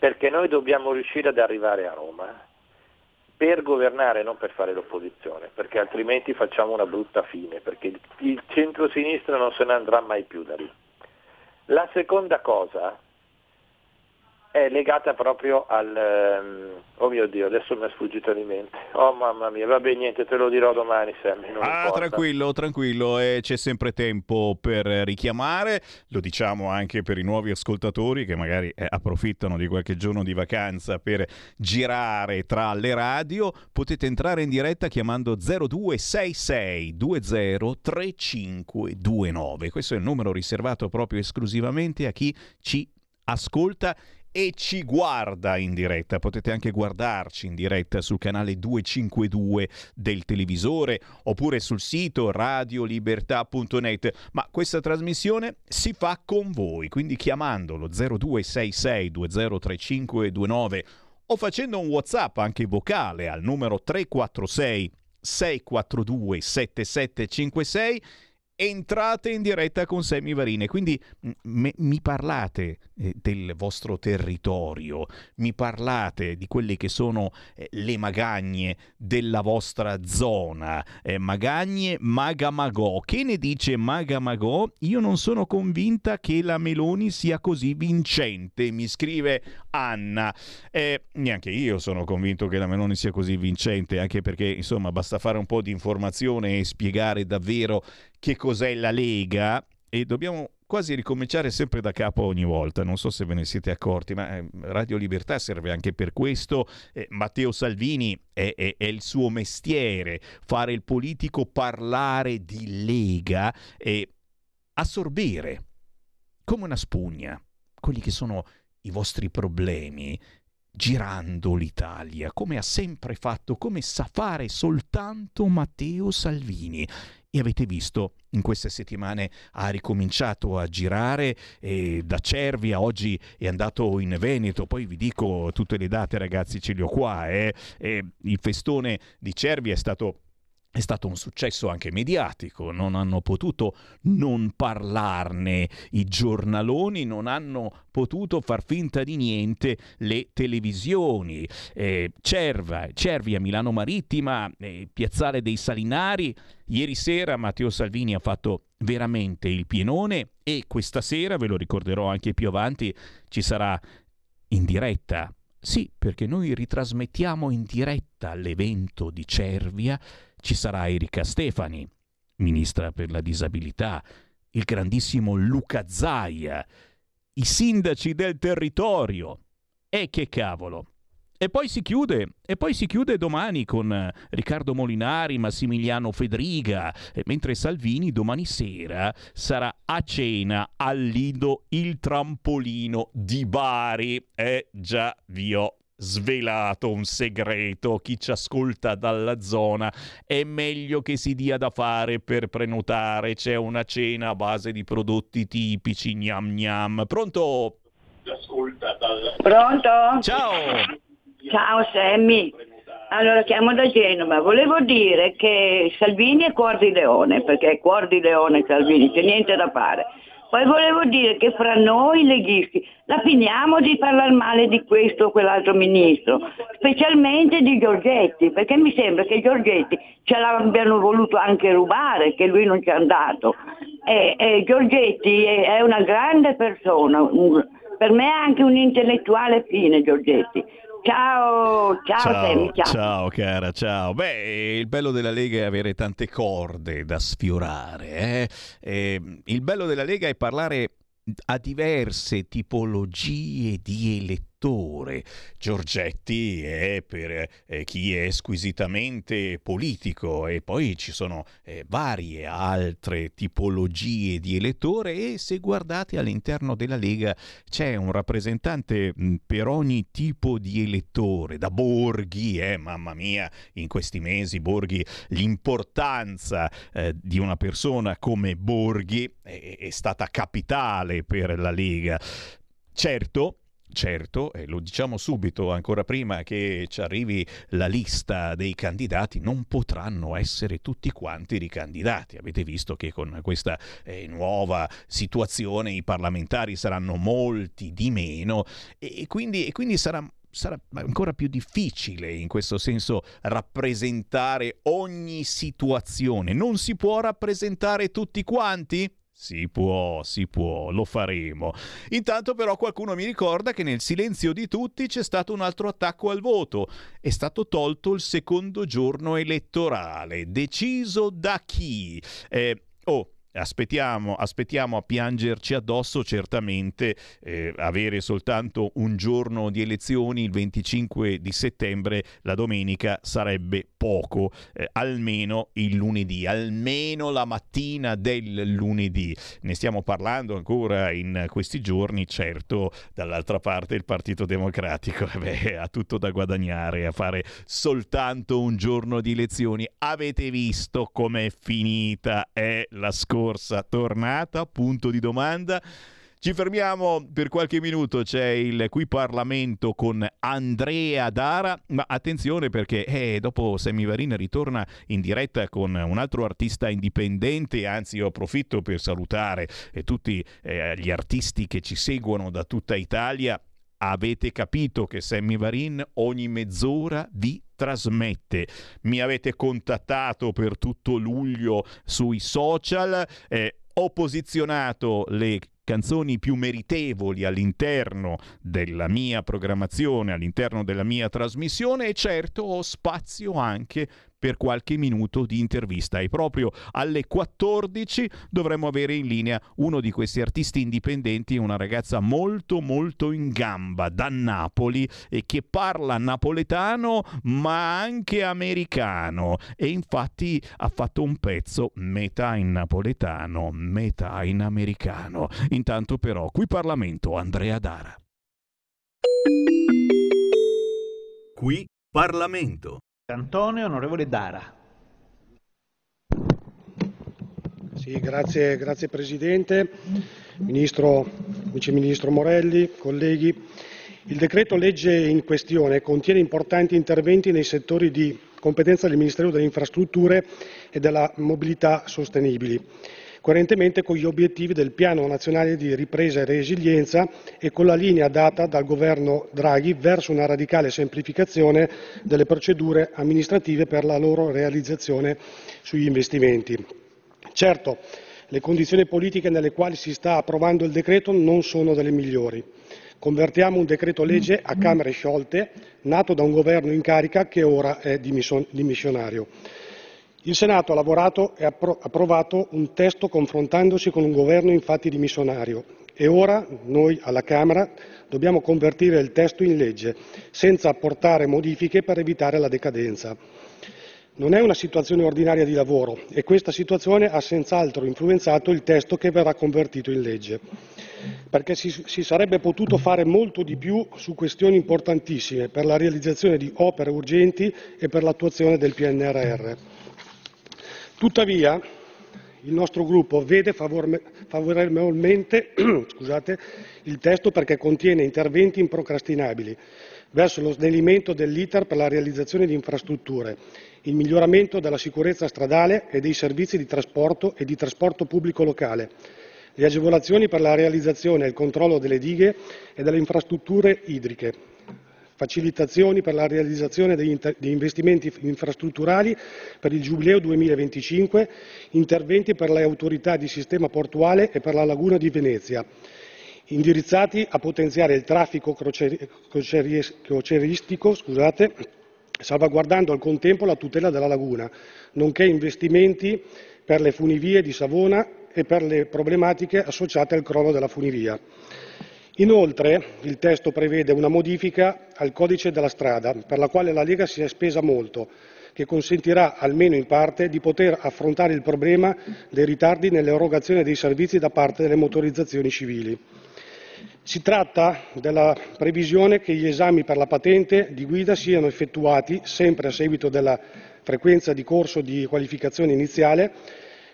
perché noi dobbiamo riuscire ad arrivare a Roma per governare, non per fare l'opposizione, perché altrimenti facciamo una brutta fine, perché il centro-sinistra non se ne andrà mai più da lì. La seconda cosa è legata proprio al... Um, oh mio Dio, adesso mi è sfuggito di mente. Oh mamma mia, vabbè niente, te lo dirò domani Sammy. ah, importa. tranquillo, tranquillo, e c'è sempre tempo per richiamare, lo diciamo anche per i nuovi ascoltatori che magari eh, approfittano di qualche giorno di vacanza per girare tra le radio, potete entrare in diretta chiamando 0266 203529. Questo è il numero riservato proprio esclusivamente a chi ci ascolta e ci guarda in diretta. Potete anche guardarci in diretta sul canale 252 del televisore oppure sul sito radiolibertà.net. Ma questa trasmissione si fa con voi, quindi chiamandolo 0266 203529 o facendo un WhatsApp anche vocale al numero 346 642 7756 entrate in diretta con Sammy Varine. Quindi m- mi parlate eh, del vostro territorio, mi parlate di quelle che sono eh, le magagne della vostra zona. Eh, magagne Magamagò. Che ne dice Magamagò? Io non sono convinta che la Meloni sia così vincente, mi scrive Anna. Eh, neanche io sono convinto che la Meloni sia così vincente, anche perché insomma basta fare un po' di informazione e spiegare davvero che cos'è la Lega e dobbiamo quasi ricominciare sempre da capo ogni volta. Non so se ve ne siete accorti, ma eh, Radio Libertà serve anche per questo. Eh, Matteo Salvini è, è, è, il suo mestiere, fare il politico, parlare di Lega e assorbire come una spugna quelli che sono i vostri problemi girando l'Italia, come ha sempre fatto, come sa fare soltanto Matteo Salvini. E avete visto, in queste settimane ha ricominciato a girare e da Cervia, oggi è andato in Veneto, poi vi dico tutte le date ragazzi, ce li ho qua. Eh. il festone di Cervia è stato è stato un successo anche mediatico, non hanno potuto non parlarne i giornaloni, non hanno potuto far finta di niente le televisioni. Eh, Cerva, Cervia, Milano Marittima, eh, Piazzale dei Salinari, ieri sera Matteo Salvini ha fatto veramente il pienone e questa sera, ve lo ricorderò anche più avanti, ci sarà in diretta. Sì, perché noi ritrasmettiamo in diretta l'evento di Cervia ci sarà Erika Stefani, ministra per la disabilità, il grandissimo Luca Zaia, i sindaci del territorio. E che cavolo! E poi si chiude, e poi si chiude domani con eh, Riccardo Molinari, Massimiliano Fedriga, mentre Salvini domani sera sarà a cena al Lido il trampolino di Bari. Eh già, vi ho svelato un segreto. Chi ci ascolta dalla zona è meglio che si dia da fare per prenotare. C'è una cena a base di prodotti tipici, gnam gnam. Pronto? Pronto? Ciao! Ciao Sammy. Allora chiamo da Genova, volevo dire che Salvini è cuor di leone, perché è cuor di leone Salvini, c'è niente da fare. Poi volevo dire che fra noi leghisti la finiamo di parlare male di questo o quell'altro ministro, specialmente di Giorgetti, perché mi sembra che Giorgetti ce l'abbiano voluto anche rubare, che lui non ci è andato. E, e Giorgetti è, è una grande persona, un, per me è anche un intellettuale fine Giorgetti Ciao, ciao, ciao, Sammy, ciao. ciao cara, ciao. Beh, il bello della Lega è avere tante corde da sfiorare. Eh? Eh, il bello della Lega è parlare a diverse tipologie di elettori lettore. Giorgetti è per eh, chi è squisitamente politico e poi ci sono eh, varie altre tipologie di elettore e se guardate all'interno della Lega c'è un rappresentante mh, per ogni tipo di elettore, da Borghi, eh, mamma mia, in questi mesi Borghi, l'importanza eh, di una persona come Borghi è, è stata capitale per la Lega. Certo, Certo, e lo diciamo subito, ancora prima che ci arrivi la lista dei candidati, non potranno essere tutti quanti ricandidati. Avete visto che con questa eh, nuova situazione i parlamentari saranno molti di meno e quindi, e quindi sarà sarà ancora più difficile in questo senso rappresentare ogni situazione. Non si può rappresentare tutti quanti? Si può, si può, lo faremo. Intanto però qualcuno mi ricorda che nel silenzio di tutti c'è stato un altro attacco al voto. È stato tolto il secondo giorno elettorale. Deciso da chi? Eh, oh, Aspettiamo, aspettiamo, a piangerci addosso, certamente eh, avere soltanto un giorno di elezioni, il 25 di settembre, la domenica sarebbe poco, eh, almeno il lunedì, almeno la mattina del lunedì. Ne stiamo parlando ancora in questi giorni, certo, dall'altra parte il Partito Democratico eh beh, ha tutto da guadagnare a fare soltanto un giorno di elezioni. Avete visto com'è finita è la scorsa scorsa tornata, punto di domanda. Ci fermiamo per qualche minuto, c'è il qui Parlamento con Andrea Dara, ma attenzione perché eh, dopo Semivarina ritorna in diretta con un altro artista indipendente, anzi io approfitto per salutare eh, tutti eh, gli artisti che ci seguono da tutta Italia. Avete capito che Sammy Varin ogni mezz'ora vi trasmette. Mi avete contattato per tutto luglio sui social. Eh, ho posizionato le canzoni più meritevoli all'interno della mia programmazione, all'interno della mia trasmissione e certo ho spazio anche per qualche minuto di intervista e proprio alle 14 dovremo avere in linea uno di questi artisti indipendenti, una ragazza molto molto in gamba da Napoli e che parla napoletano ma anche americano e infatti ha fatto un pezzo metà in napoletano, metà in americano. Intanto però qui Parlamento Andrea Dara. Qui Parlamento. Cantone, onorevole Dara. Sì, grazie, grazie Presidente, Ministro, Vice Ministro Morelli, colleghi. Il decreto legge in questione contiene importanti interventi nei settori di competenza del Ministero delle Infrastrutture e della Mobilità Sostenibili coerentemente con gli obiettivi del Piano nazionale di ripresa e resilienza e con la linea data dal governo Draghi verso una radicale semplificazione delle procedure amministrative per la loro realizzazione sugli investimenti. Certo, le condizioni politiche nelle quali si sta approvando il decreto non sono delle migliori. Convertiamo un decreto legge a Camere sciolte, nato da un governo in carica che ora è dimissionario. Il Senato ha lavorato e appro- approvato un testo confrontandosi con un governo infatti dimissionario e ora noi alla Camera dobbiamo convertire il testo in legge senza apportare modifiche per evitare la decadenza. Non è una situazione ordinaria di lavoro e questa situazione ha senz'altro influenzato il testo che verrà convertito in legge, perché si, si sarebbe potuto fare molto di più su questioni importantissime per la realizzazione di opere urgenti e per l'attuazione del PNRR. Tuttavia, il nostro gruppo vede favorevolmente il testo perché contiene interventi improcrastinabili verso lo snellimento dell'iter per la realizzazione di infrastrutture, il miglioramento della sicurezza stradale e dei servizi di trasporto e di trasporto pubblico locale, le agevolazioni per la realizzazione e il controllo delle dighe e delle infrastrutture idriche, facilitazioni per la realizzazione di investimenti infrastrutturali per il Giubileo 2025, interventi per le autorità di sistema portuale e per la laguna di Venezia, indirizzati a potenziare il traffico crocieristico, scusate, salvaguardando al contempo la tutela della laguna, nonché investimenti per le funivie di Savona e per le problematiche associate al crollo della funivia. Inoltre il testo prevede una modifica al codice della strada, per la quale la Lega si è spesa molto, che consentirà, almeno in parte, di poter affrontare il problema dei ritardi nell'erogazione dei servizi da parte delle motorizzazioni civili. Si tratta della previsione che gli esami per la patente di guida siano effettuati, sempre a seguito della frequenza di corso di qualificazione iniziale,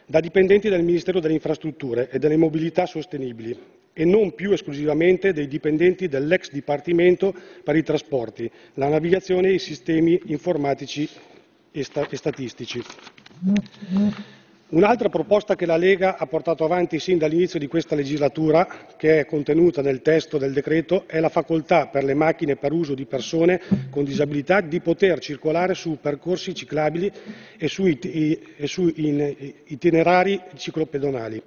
da dipendenti del Ministero delle Infrastrutture e delle Mobilità Sostenibili e non più esclusivamente dei dipendenti dell'ex Dipartimento per i trasporti, la navigazione e i sistemi informatici e statistici. Un'altra proposta che la Lega ha portato avanti sin dall'inizio di questa legislatura, che è contenuta nel testo del decreto, è la facoltà per le macchine per uso di persone con disabilità di poter circolare su percorsi ciclabili e su itinerari ciclopedonali.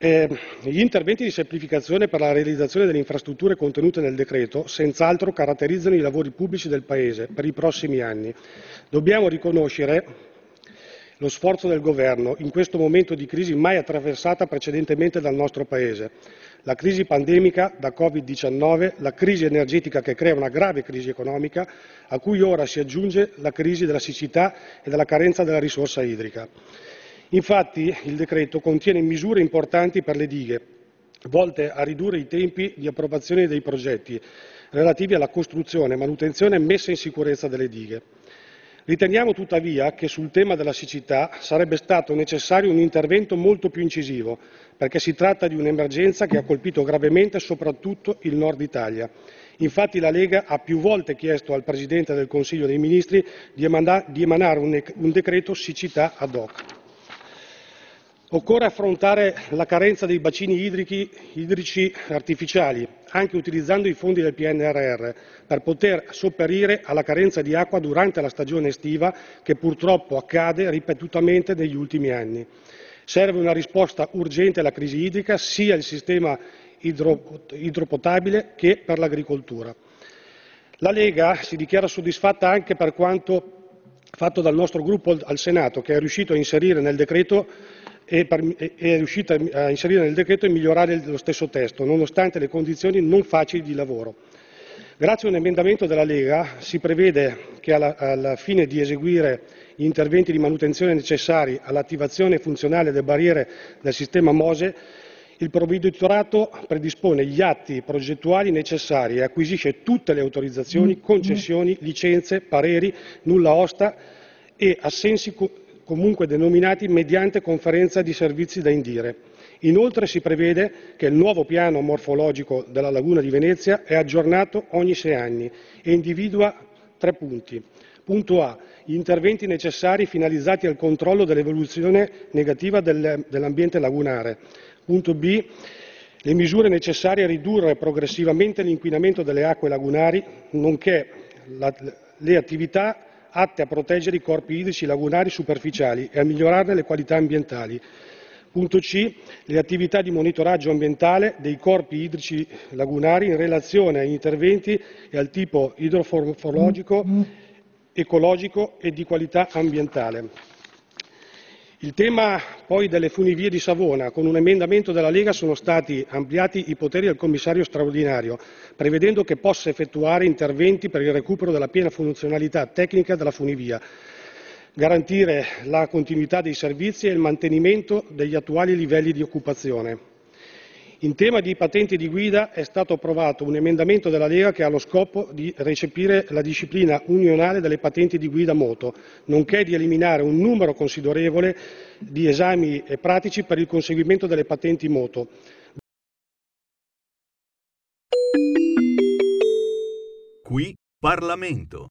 Eh, gli interventi di semplificazione per la realizzazione delle infrastrutture contenute nel decreto senz'altro caratterizzano i lavori pubblici del Paese per i prossimi anni. Dobbiamo riconoscere lo sforzo del Governo in questo momento di crisi mai attraversata precedentemente dal nostro Paese. La crisi pandemica da Covid-19, la crisi energetica che crea una grave crisi economica, a cui ora si aggiunge la crisi della siccità e della carenza della risorsa idrica. Infatti il decreto contiene misure importanti per le dighe, volte a ridurre i tempi di approvazione dei progetti relativi alla costruzione, manutenzione e messa in sicurezza delle dighe. Riteniamo tuttavia che sul tema della siccità sarebbe stato necessario un intervento molto più incisivo, perché si tratta di un'emergenza che ha colpito gravemente soprattutto il nord Italia. Infatti la Lega ha più volte chiesto al Presidente del Consiglio dei Ministri di emanare un decreto siccità ad hoc. Occorre affrontare la carenza dei bacini idrici artificiali, anche utilizzando i fondi del PNRR, per poter sopperire alla carenza di acqua durante la stagione estiva che purtroppo accade ripetutamente negli ultimi anni. Serve una risposta urgente alla crisi idrica, sia il sistema idropotabile che per l'agricoltura. La Lega si dichiara soddisfatta anche per quanto fatto dal nostro gruppo al Senato, che è riuscito a inserire nel decreto è riuscita a inserire nel decreto e migliorare lo stesso testo, nonostante le condizioni non facili di lavoro. Grazie a un emendamento della Lega si prevede che alla, alla fine di eseguire gli interventi di manutenzione necessari all'attivazione funzionale delle barriere del sistema MOSE, il provveditorato predispone gli atti progettuali necessari e acquisisce tutte le autorizzazioni, concessioni, licenze, pareri, nulla osta e assensi comunque denominati mediante conferenza di servizi da indire. Inoltre si prevede che il nuovo piano morfologico della laguna di Venezia è aggiornato ogni sei anni e individua tre punti. Punto A. Gli interventi necessari finalizzati al controllo dell'evoluzione negativa dell'ambiente lagunare. Punto B. Le misure necessarie a ridurre progressivamente l'inquinamento delle acque lagunari, nonché la, le attività atte a proteggere i corpi idrici lagunari superficiali e a migliorarne le qualità ambientali. Punto C. Le attività di monitoraggio ambientale dei corpi idrici lagunari in relazione agli interventi e al tipo idroformologico ecologico e di qualità ambientale. Il tema poi delle funivie di Savona, con un emendamento della Lega sono stati ampliati i poteri del commissario straordinario, prevedendo che possa effettuare interventi per il recupero della piena funzionalità tecnica della funivia, garantire la continuità dei servizi e il mantenimento degli attuali livelli di occupazione. In tema di patenti di guida è stato approvato un emendamento della Lega che ha lo scopo di recepire la disciplina unionale delle patenti di guida moto, nonché di eliminare un numero considerevole di esami pratici per il conseguimento delle patenti moto. Qui Parlamento.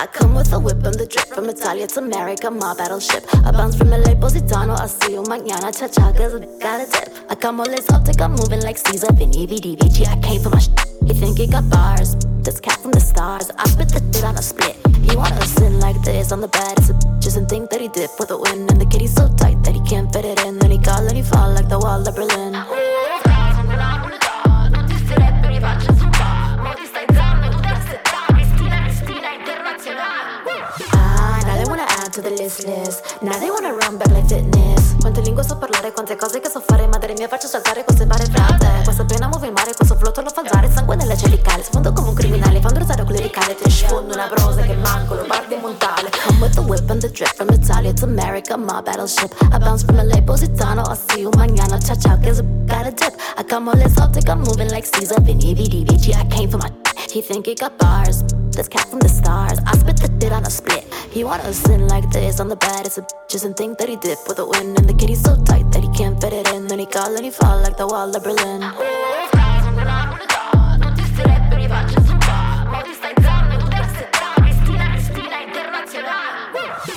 I come with a whip and the drip from Italia to America, my battleship. I bounce from LA, Positano, I see you mañana, cha cha, cause I got a tip. I come all exotic, I'm moving like Caesar, Vinny, VD, VG, I came for my sh. He think he got bars, this cat from the stars. I spit the shit on a split. He wanna sin like this on the bed, it's a bitches and think that he did with the wind. And the kitty's so tight that he can't fit it in. Then he call and he fall like the wall of Berlin. List. Now they wanna run back like fitness. Quante lingue so parlare, quante cose che so fare, madre mia faccio saltare queste bare frate. Questa pena muove il mare, questo flotto lo fa alzare, sangue nella cervicale. Sfondo come un criminale, fanno rosare clericale. Ti sfondo una prosa che manco, lo bardi montale. Come with the whip and the drip from Italia to America, my battleship. I bounce from LA, Positano, I'll see you mañana. Cha cha, cause I got a dip. I come all exotic, I'm moving like Caesar. Vinny, VD, VG, I came for my. He think he got bars. This cat from the stars. I spit the shit on a split. He wanna sin like this on the bed. It's a bitches and think that he did with the wind. And the kitty's so tight that he can't fit it in. Then he call and he fall like the wall of Berlin.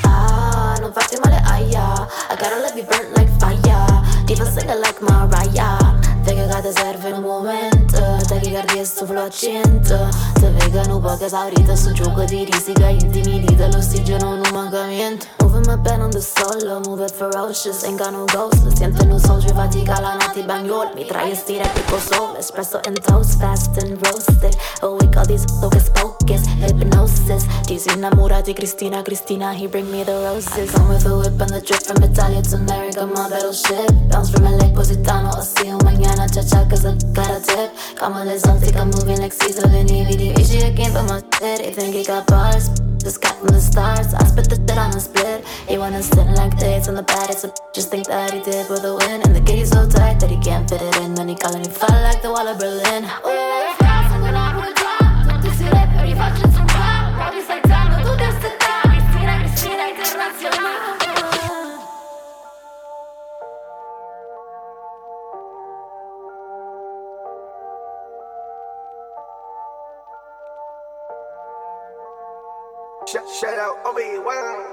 Ah, non farti male, aia. I gotta let me burn like fire. Diva singer like Mariah. Te serve il momento. Tachicardia e suffluccente. Se vegano poco esaurita su gioco di risica intimidita. L'ossigeno non manca niente. Moving my pen on the solo. Move it ferocious. Ain't got no ghost. Lo siento un soldier. Fatica la nati bagnol. Mi trae stile tipo soul. Espresso and toast. Fast and roasted. Oh, Awake all these focus focus. Hypnosis. These innamorati Cristina, Cristina. He bring me the roses. I come with a whip and the drip from Italia to America. My battleship. Bounce from LA, Positano. See you mañana. Cha cha, cause I got a tip. Come on, let's exotic. I'm moving like Caesar. Vinny, VD. Richie, I came for my shit. He think he got bars. This cat from the stars. I spit the shit on a split. He wanna sit like this on the bed. It's a just think that he did with the win. And the kitty's so tight that he can't fit it in. Then he call and he fall like the wall of Berlin. Shout, out, I mean.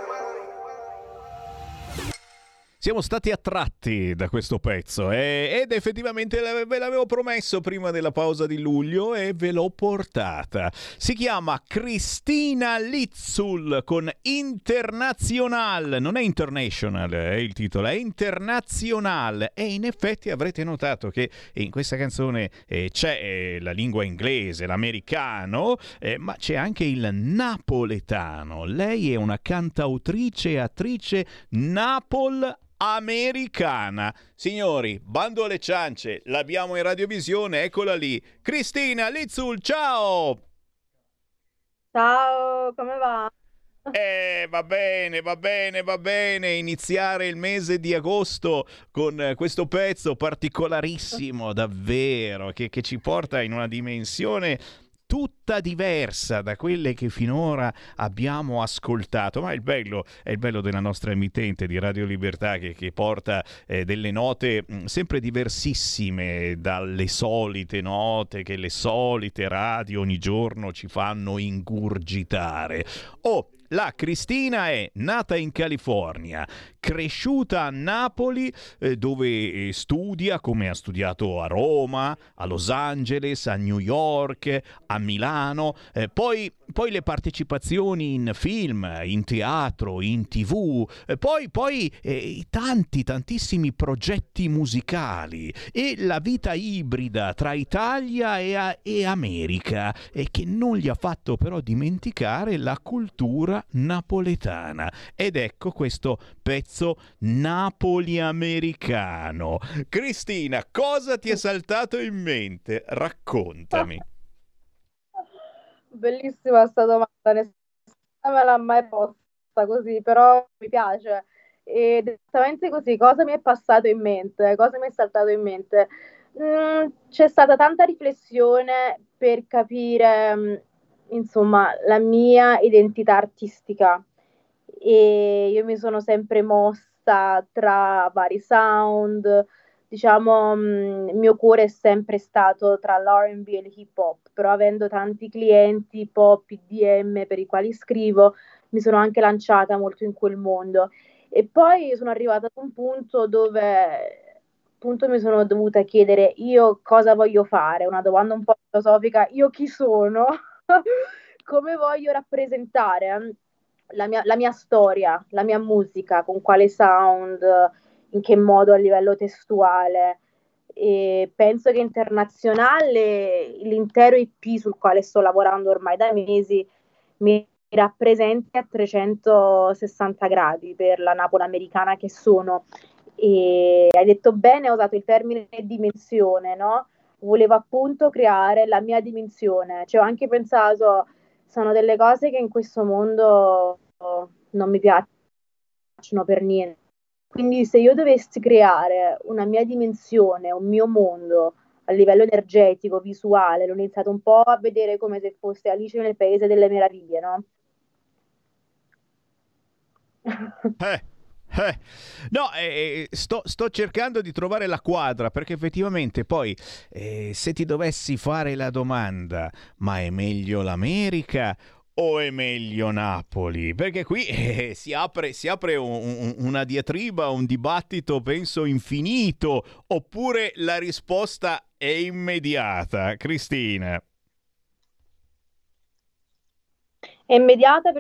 Siamo stati attratti da questo pezzo eh, ed effettivamente ve l'avevo promesso prima della pausa di luglio e ve l'ho portata. Si chiama Cristina Lizzul con International, non è International è il titolo, è International e in effetti avrete notato che in questa canzone eh, c'è eh, la lingua inglese, l'americano, eh, ma c'è anche il napoletano. Lei è una cantautrice e attrice napol americana. Signori, bando alle ciance, l'abbiamo in radiovisione, eccola lì. Cristina Lizzul, ciao! Ciao, come va? Eh, va bene, va bene, va bene. Iniziare il mese di agosto con questo pezzo particolarissimo, davvero, che, che ci porta in una dimensione tutta diversa da quelle che finora abbiamo ascoltato, ma il bello, è il bello della nostra emittente di Radio Libertà che, che porta eh, delle note mm, sempre diversissime dalle solite note che le solite radio ogni giorno ci fanno ingurgitare. Oh, la Cristina è nata in California, cresciuta a Napoli eh, dove eh, studia come ha studiato a Roma, a Los Angeles, a New York, a Milano, eh, poi, poi, le partecipazioni in film, in teatro, in tv, eh, poi, poi eh, tanti, tantissimi progetti musicali e la vita ibrida tra Italia e, a, e America e che non gli ha fatto però dimenticare la cultura napoletana. Ed ecco questo pezzo napoli-americano. Cristina, cosa ti è saltato in mente? Raccontami. Bellissima sta domanda, nessuno me l'ha mai posta così, però mi piace. Ed esattamente così, cosa mi è passato in mente? Cosa mi è saltato in mente? Mm, c'è stata tanta riflessione per capire mm, insomma, la mia identità artistica e io mi sono sempre mossa tra vari sound, diciamo, mm, il mio cuore è sempre stato tra l'R&B e l'hip hop, però avendo tanti clienti pop, IDM per i quali scrivo, mi sono anche lanciata molto in quel mondo. E poi sono arrivata ad un punto dove appunto mi sono dovuta chiedere io cosa voglio fare, una domanda un po' filosofica, io chi sono? come voglio rappresentare la mia, la mia storia, la mia musica, con quale sound, in che modo a livello testuale. E penso che internazionale l'intero IP sul quale sto lavorando ormai da mesi mi rappresenti a 360 gradi per la Napoli americana che sono. E hai detto bene, ho usato il termine dimensione, no? volevo appunto creare la mia dimensione. Cioè, ho anche pensato, sono delle cose che in questo mondo non mi piacciono per niente. Quindi se io dovessi creare una mia dimensione, un mio mondo a livello energetico, visuale, l'ho iniziato un po' a vedere come se fosse Alice nel Paese delle Meraviglie, no? Eh, eh, no, eh, sto, sto, cercando di trovare la quadra perché effettivamente poi eh, se ti dovessi fare la domanda, ma è meglio l'America o è meglio Napoli? Perché qui eh, si apre, si apre un, un, una diatriba, un dibattito penso infinito, oppure la risposta è immediata, Cristina? È immediata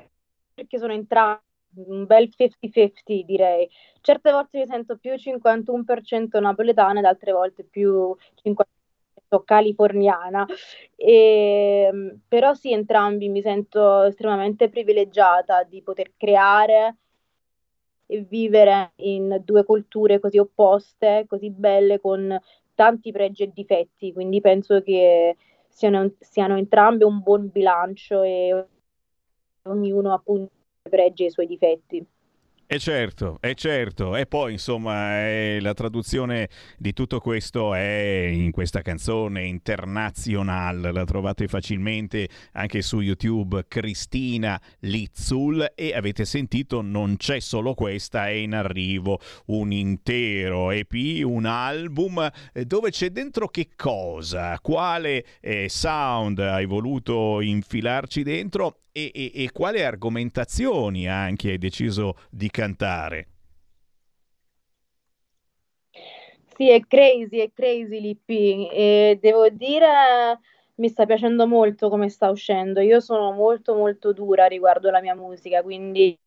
perché sono entrambi un bel 50-50 direi. Certe volte mi sento più 51% napoletana ed altre volte più 50% californiana. E, ehm, però sì, entrambi mi sento estremamente privilegiata di poter creare e vivere in due culture così opposte, così belle, con tanti pregi e difetti, quindi penso che siano, siano entrambe un buon bilancio e ognuno appunto pregi e i suoi difetti. E certo, è certo, e poi insomma eh, la traduzione di tutto questo è in questa canzone internazionale, la trovate facilmente anche su YouTube, Cristina Lizzul. E avete sentito non c'è solo questa, è in arrivo un intero EP, un album eh, dove c'è dentro che cosa, quale eh, sound hai voluto infilarci dentro e, e, e quali argomentazioni anche hai deciso di cantare? Sì, è crazy, è crazy l'IP e devo dire mi sta piacendo molto come sta uscendo. Io sono molto molto dura riguardo la mia musica, quindi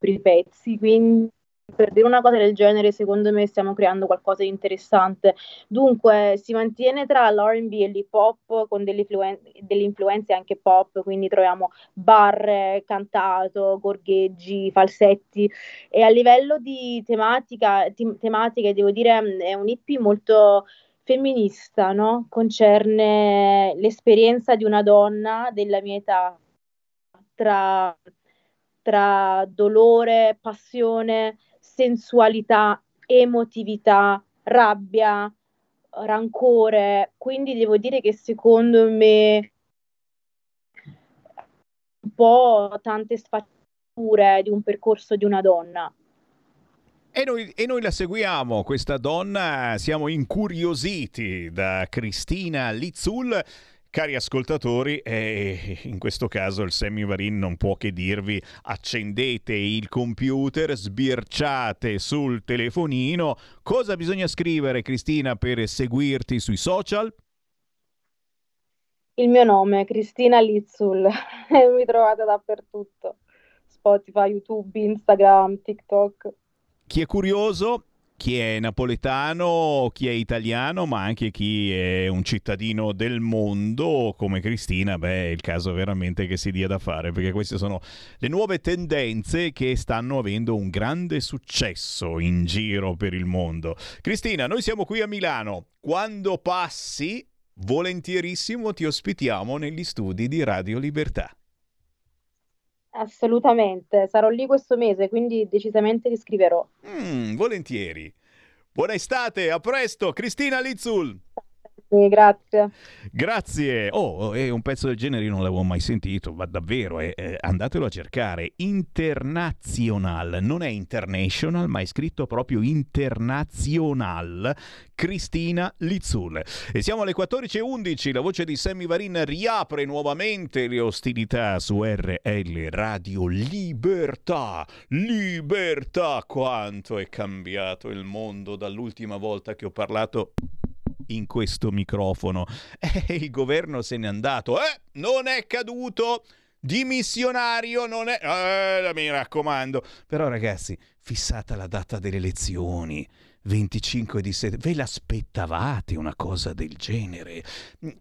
i pezzi, quindi per dire una cosa del genere, secondo me stiamo creando qualcosa di interessante. Dunque, si mantiene tra l'RB e l'hip hop con delle, influen- delle influenze anche pop, quindi troviamo barre, cantato, gorgheggi, falsetti. E a livello di tematica, ti- tematiche, devo dire, è un EP molto femminista, no? Concerne l'esperienza di una donna della mia età tra, tra dolore, passione sensualità, emotività, rabbia, rancore. Quindi devo dire che secondo me un po' tante sfaccettature di un percorso di una donna. E noi, e noi, la seguiamo, questa donna, siamo incuriositi da Cristina Lizzul Cari ascoltatori, eh, in questo caso il Semivarin non può che dirvi accendete il computer, sbirciate sul telefonino. Cosa bisogna scrivere, Cristina, per seguirti sui social? Il mio nome è Cristina Lizzul mi trovate dappertutto. Spotify, YouTube, Instagram, TikTok. Chi è curioso chi è napoletano, chi è italiano, ma anche chi è un cittadino del mondo come Cristina, beh, è il caso veramente che si dia da fare, perché queste sono le nuove tendenze che stanno avendo un grande successo in giro per il mondo. Cristina, noi siamo qui a Milano. Quando passi, volentierissimo ti ospitiamo negli studi di Radio Libertà. Assolutamente, sarò lì questo mese, quindi decisamente li scriverò. Mm, volentieri. Buona estate, a presto, Cristina Lizzul. Sì, grazie. Grazie. Oh, è un pezzo del genere io non l'avevo mai sentito, ma davvero, eh, eh, andatelo a cercare. International, non è international, ma è scritto proprio international. Cristina Lizzul. E siamo alle 14.11, la voce di Sammy Varin riapre nuovamente le ostilità su RL Radio Libertà. Libertà! Quanto è cambiato il mondo dall'ultima volta che ho parlato in questo microfono. E il governo se n'è andato. Eh, non è caduto. Dimissionario non è... Eh, mi raccomando. Però ragazzi, fissata la data delle elezioni. 25 di settembre. Ve l'aspettavate una cosa del genere?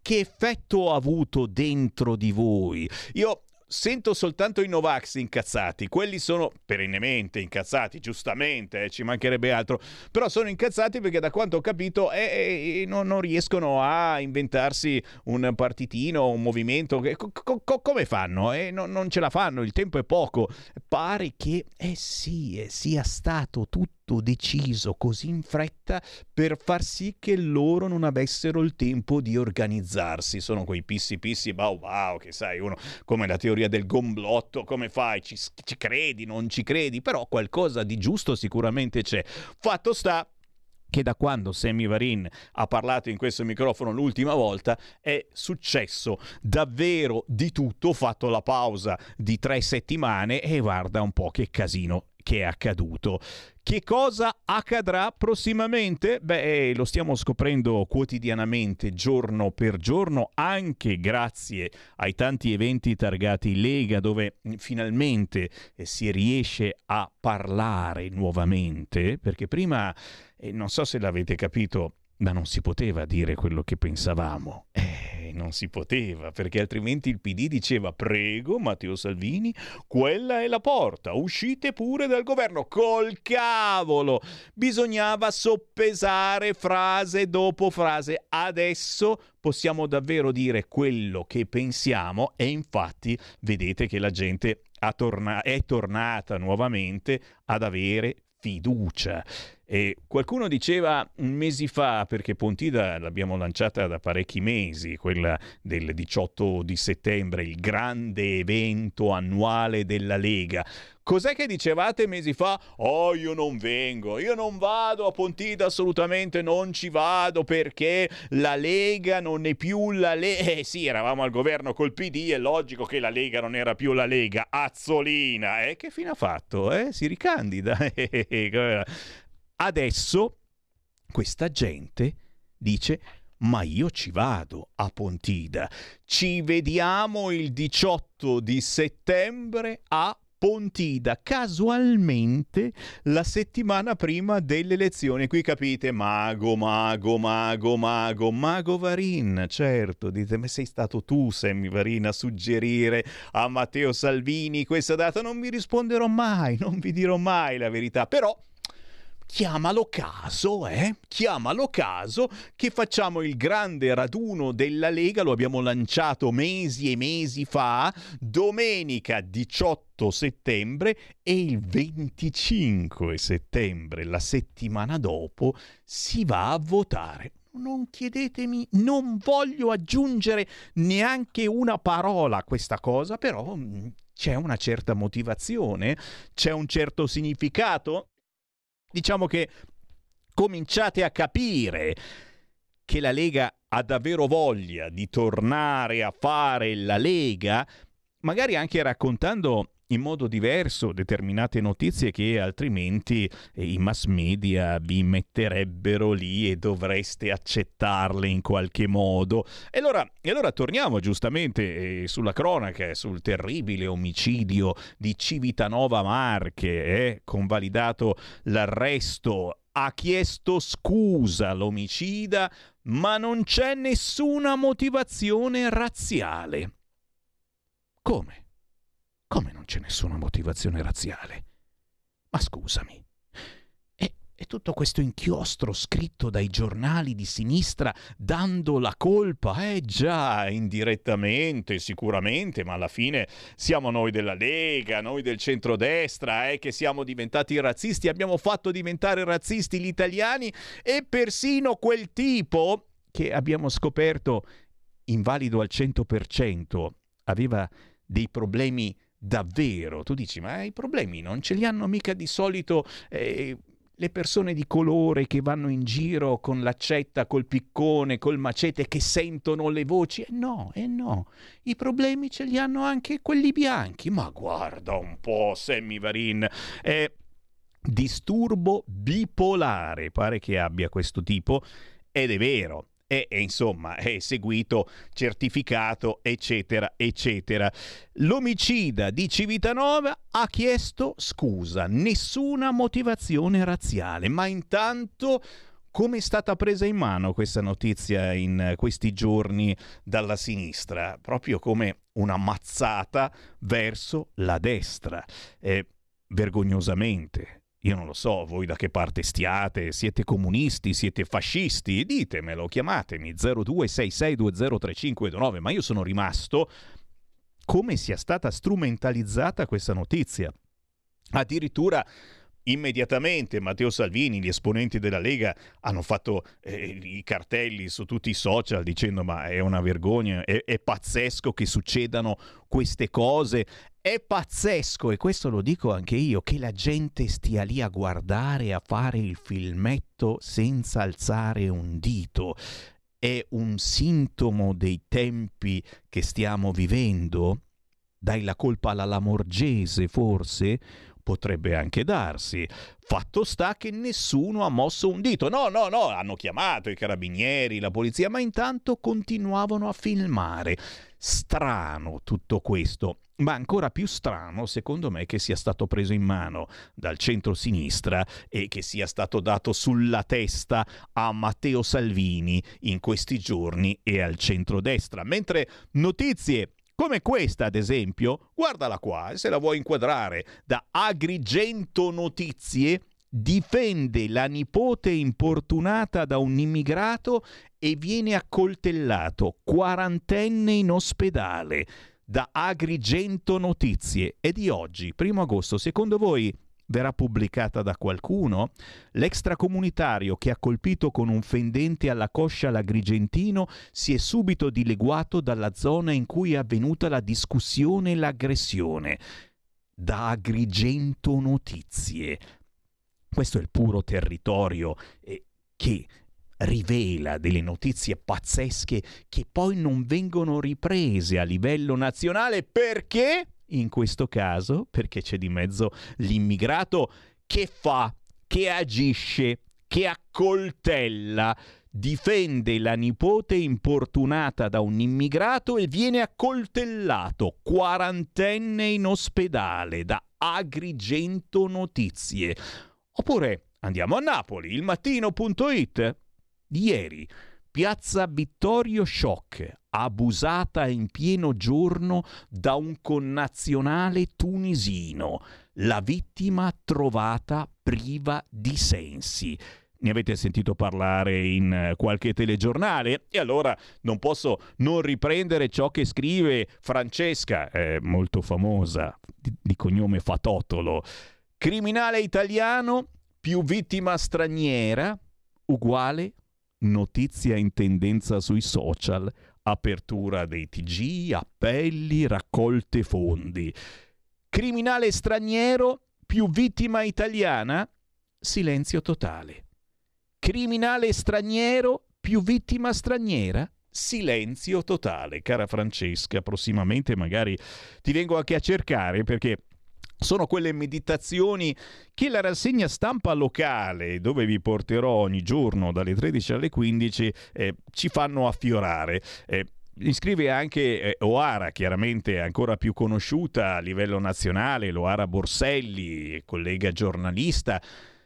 Che effetto ha avuto dentro di voi? Io sento soltanto i Novax incazzati, quelli sono perennemente incazzati, giustamente, eh, ci mancherebbe altro, però sono incazzati perché da quanto ho capito eh, eh, non, non, riescono a inventarsi un partitino, un movimento, co- co- come fanno? Eh, no, non ce la fanno, il tempo è poco, pare che eh sì, eh, sia stato tutto tutto deciso così in fretta per far sì che loro non avessero il tempo di organizzarsi. Sono quei pissi pissi bau bau che sai uno come la teoria del gomblotto, come fai? Ci, ci credi, non ci credi? Però qualcosa di giusto sicuramente c'è. Fatto sta che da quando Sammy Varin ha parlato in questo microfono l'ultima volta è successo davvero di tutto, ho fatto la pausa di tre settimane e guarda un po' che casino che è accaduto. Che cosa accadrà prossimamente? Beh, lo stiamo scoprendo quotidianamente, giorno per giorno, anche grazie ai tanti eventi targati Lega, dove finalmente eh, si riesce a parlare nuovamente, perché prima, eh, non so se l'avete capito, ma non si poteva dire quello che pensavamo. Eh, non si poteva, perché altrimenti il PD diceva prego Matteo Salvini, quella è la porta, uscite pure dal governo. Col cavolo! Bisognava soppesare frase dopo frase. Adesso possiamo davvero dire quello che pensiamo e infatti vedete che la gente torna- è tornata nuovamente ad avere fiducia. E qualcuno diceva mesi fa, perché Pontida l'abbiamo lanciata da parecchi mesi, quella del 18 di settembre, il grande evento annuale della Lega. Cos'è che dicevate mesi fa? Oh, io non vengo, io non vado a Pontida, assolutamente non ci vado perché la Lega non è più la Lega. Eh sì, eravamo al governo col PD, è logico che la Lega non era più la Lega. Azzolina, eh? Che fine ha fatto? Eh? Si ricandida. Adesso questa gente dice ma io ci vado a Pontida. Ci vediamo il 18 di settembre a Pontida, casualmente la settimana prima delle elezioni. Qui capite, mago, mago, mago, mago, mago Varin, certo, dite, ma sei stato tu, Sammy Varin, a suggerire a Matteo Salvini questa data? Non mi risponderò mai, non vi dirò mai la verità, però chiamalo caso, eh? Chiamalo caso che facciamo il grande raduno della Lega, lo abbiamo lanciato mesi e mesi fa, domenica 18 settembre e il 25 settembre, la settimana dopo, si va a votare. Non chiedetemi, non voglio aggiungere neanche una parola a questa cosa, però mm, c'è una certa motivazione, c'è un certo significato diciamo che cominciate a capire che la Lega ha davvero voglia di tornare a fare la Lega, magari anche raccontando in modo diverso determinate notizie che altrimenti eh, i mass media vi metterebbero lì e dovreste accettarle in qualche modo. E allora, e allora torniamo giustamente eh, sulla cronaca, sul terribile omicidio di Civitanova Marche, eh, convalidato l'arresto ha chiesto scusa l'omicida, ma non c'è nessuna motivazione razziale. Come? Come non c'è nessuna motivazione razziale? Ma scusami. E, e, tutto questo inchiostro scritto dai giornali di sinistra dando la colpa? Eh già, indirettamente, sicuramente, ma alla fine siamo noi della Lega, noi del centrodestra, eh, che siamo diventati razzisti, abbiamo fatto diventare razzisti gli italiani e persino quel tipo che abbiamo scoperto invalido al 100%, aveva dei problemi davvero. Tu dici, ma i problemi non ce li hanno mica di solito eh, le persone di colore che vanno in giro con l'accetta, col piccone, col macete, che sentono le voci? Eh no, eh no, i problemi ce li hanno anche quelli bianchi. Ma guarda un po', Sammy Varin. Eh, disturbo bipolare, pare che abbia questo tipo, ed è vero e, e, insomma è seguito, certificato, eccetera, eccetera. L'omicida di Civitanova ha chiesto scusa, nessuna motivazione razziale, ma intanto come è stata presa in mano questa notizia in questi giorni dalla sinistra? Proprio come una mazzata verso la destra. Eh, vergognosamente. Io non lo so, voi da che parte stiate, siete comunisti, siete fascisti, ditemelo, chiamatemi 0266203529, ma io sono rimasto come sia stata strumentalizzata questa notizia. Addirittura immediatamente Matteo Salvini, gli esponenti della Lega hanno fatto eh, i cartelli su tutti i social dicendo ma è una vergogna, è, è pazzesco che succedano queste cose, è pazzesco, e questo lo dico anche io, che la gente stia lì a guardare, a fare il filmetto senza alzare un dito. È un sintomo dei tempi che stiamo vivendo? Dai la colpa alla Lamorgese, forse? Potrebbe anche darsi. Fatto sta che nessuno ha mosso un dito. No, no, no, hanno chiamato i carabinieri, la polizia, ma intanto continuavano a filmare. Strano tutto questo. Ma ancora più strano, secondo me, che sia stato preso in mano dal centro-sinistra e che sia stato dato sulla testa a Matteo Salvini in questi giorni e al centro-destra. Mentre notizie come questa, ad esempio, guardala qua, se la vuoi inquadrare, da Agrigento Notizie, difende la nipote importunata da un immigrato e viene accoltellato, quarantenne in ospedale da Agrigento Notizie. E di oggi, primo agosto, secondo voi verrà pubblicata da qualcuno? L'extracomunitario che ha colpito con un fendente alla coscia l'agrigentino si è subito dileguato dalla zona in cui è avvenuta la discussione e l'aggressione. Da Agrigento Notizie. Questo è il puro territorio eh, che rivela delle notizie pazzesche che poi non vengono riprese a livello nazionale perché, in questo caso, perché c'è di mezzo l'immigrato che fa, che agisce, che accoltella, difende la nipote importunata da un immigrato e viene accoltellato, quarantenne in ospedale, da Agrigento Notizie. Oppure andiamo a Napoli, il mattino.it. Ieri, piazza Vittorio Shock, abusata in pieno giorno da un connazionale tunisino. La vittima trovata priva di sensi. Ne avete sentito parlare in qualche telegiornale? E allora non posso non riprendere ciò che scrive Francesca, eh, molto famosa, di, di cognome Fatotolo. Criminale italiano più vittima straniera uguale notizia in tendenza sui social, apertura dei TG, appelli, raccolte fondi. Criminale straniero più vittima italiana? Silenzio totale. Criminale straniero più vittima straniera? Silenzio totale. Cara Francesca, prossimamente magari ti vengo anche a cercare perché sono quelle meditazioni che la rassegna stampa locale, dove vi porterò ogni giorno dalle 13 alle 15, eh, ci fanno affiorare. Eh, Iscrive anche eh, Oara, chiaramente ancora più conosciuta a livello nazionale, Oara Borselli, collega giornalista.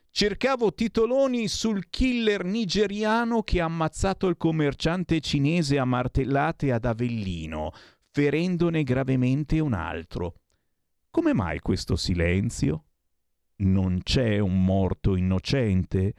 Cercavo titoloni sul killer nigeriano che ha ammazzato il commerciante cinese a martellate ad Avellino, ferendone gravemente un altro. Come mai questo silenzio? Non c'è un morto innocente?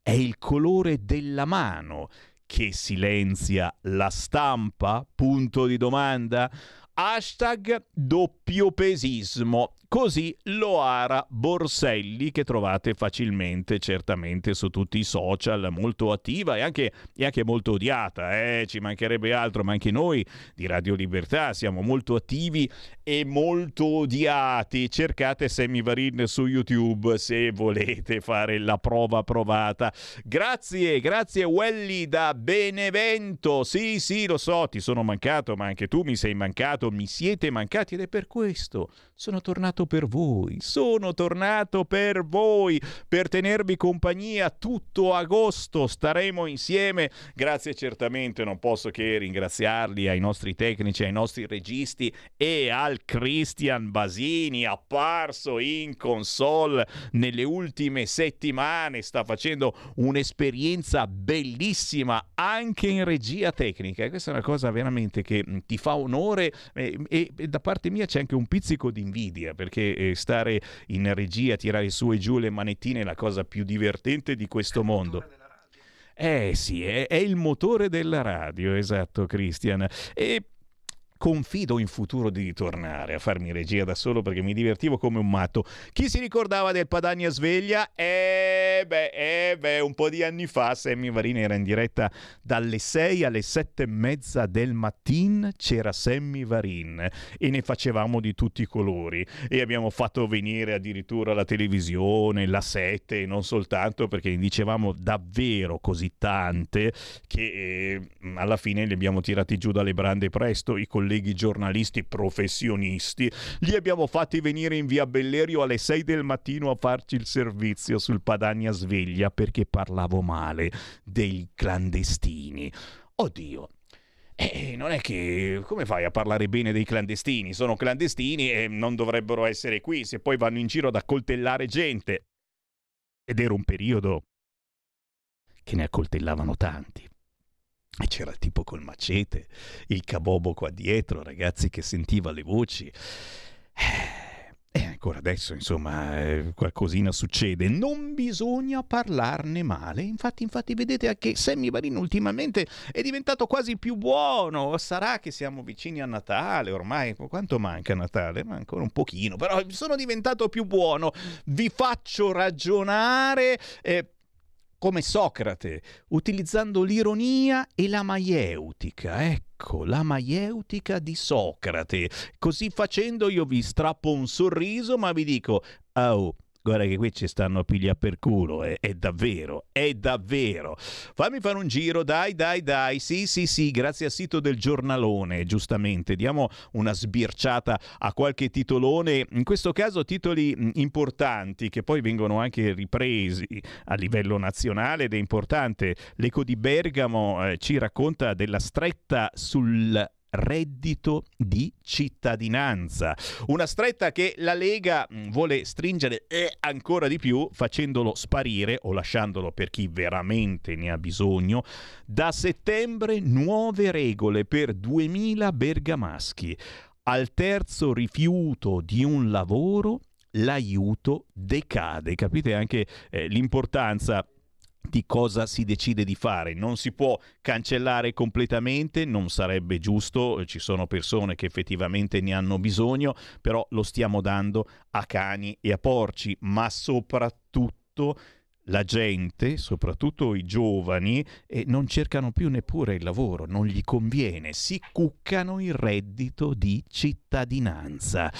È il colore della mano che silenzia la stampa? Punto di domanda. Hashtag doppiopesismo. Così Loara Borselli, che trovate facilmente, certamente su tutti i social, molto attiva e anche, e anche molto odiata, eh? ci mancherebbe altro, ma anche noi di Radio Libertà siamo molto attivi e molto odiati. Cercate Sammy Varin su YouTube se volete fare la prova provata. Grazie, grazie Welly da Benevento. Sì, sì, lo so, ti sono mancato, ma anche tu mi sei mancato, mi siete mancati ed è per questo sono tornato per voi, sono tornato per voi, per tenervi compagnia tutto agosto, staremo insieme. Grazie certamente, non posso che ringraziarli ai nostri tecnici, ai nostri registi e al Christian Basini apparso in console nelle ultime settimane, sta facendo un'esperienza bellissima anche in regia tecnica. Questa è una cosa veramente che mm, ti fa onore e, e, e da parte mia c'è anche un pizzico di invidia perché eh, stare in regia, tirare su e giù le manettine è la cosa più divertente di questo mondo. Eh sì, è, è, il motore della radio, esatto, Christian. E confido in futuro di ritornare a farmi regia da solo perché mi divertivo come un matto. Chi si ricordava del Padania Sveglia? Eh beh, eh beh, un po' di anni fa Sammy Varini era in diretta dalle 6 alle 7 e mezza del mattino, c'era Sammy Varin e ne facevamo di tutti i colori e abbiamo fatto venire addirittura la televisione, la 7 e non soltanto perché ne dicevamo davvero così tante che eh, alla fine li abbiamo tirati giù dalle brande presto i colleghi colleghi giornalisti professionisti, li abbiamo fatti venire in via Bellerio alle 6 del mattino a farci il servizio sul Padania Sveglia perché parlavo male dei clandestini. Oddio, eh, non è che come fai a parlare bene dei clandestini? Sono clandestini e non dovrebbero essere qui se poi vanno in giro ad accoltellare gente. Ed era un periodo che ne accoltellavano tanti. E c'era il tipo col macete, il cabobo qua dietro, ragazzi che sentiva le voci. Eh, ancora adesso, insomma, eh, qualcosina succede. Non bisogna parlarne male. Infatti, infatti, vedete che Sammy Varin ultimamente è diventato quasi più buono. Sarà che siamo vicini a Natale, ormai quanto manca Natale? Ma ancora un pochino, però sono diventato più buono. Vi faccio ragionare. Eh, come Socrate, utilizzando l'ironia e la maieutica. Ecco, la maieutica di Socrate. Così facendo io vi strappo un sorriso, ma vi dico, oh, guarda che qui ci stanno a piglia per culo, è, è, davvero, è davvero. Fammi fare un giro, dai, dai, dai, sì, sì, sì, grazie al sito del giornalone, giustamente, diamo una sbirciata a qualche titolone, in questo caso titoli importanti che poi vengono anche ripresi a livello nazionale ed è importante. L'Eco di Bergamo eh, ci racconta della stretta sul reddito di cittadinanza. Una stretta che la Lega mm, vuole stringere eh, ancora di più facendolo sparire o lasciandolo per chi veramente ne ha bisogno. Da settembre nuove regole per 2000 bergamaschi. Al terzo rifiuto di un lavoro l'aiuto decade. Capite anche eh, l'importanza di cosa si decide di fare. Non si può cancellare completamente, non sarebbe giusto, ci sono persone che effettivamente ne hanno bisogno, però lo stiamo dando a cani e a porci, ma soprattutto la gente, soprattutto i giovani, eh, non cercano più neppure il lavoro, non gli conviene, si cuccano il reddito di cittadinanza.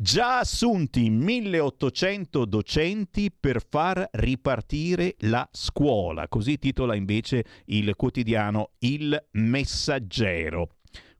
Già assunti 1800 docenti per far ripartire la scuola, così titola invece il quotidiano Il Messaggero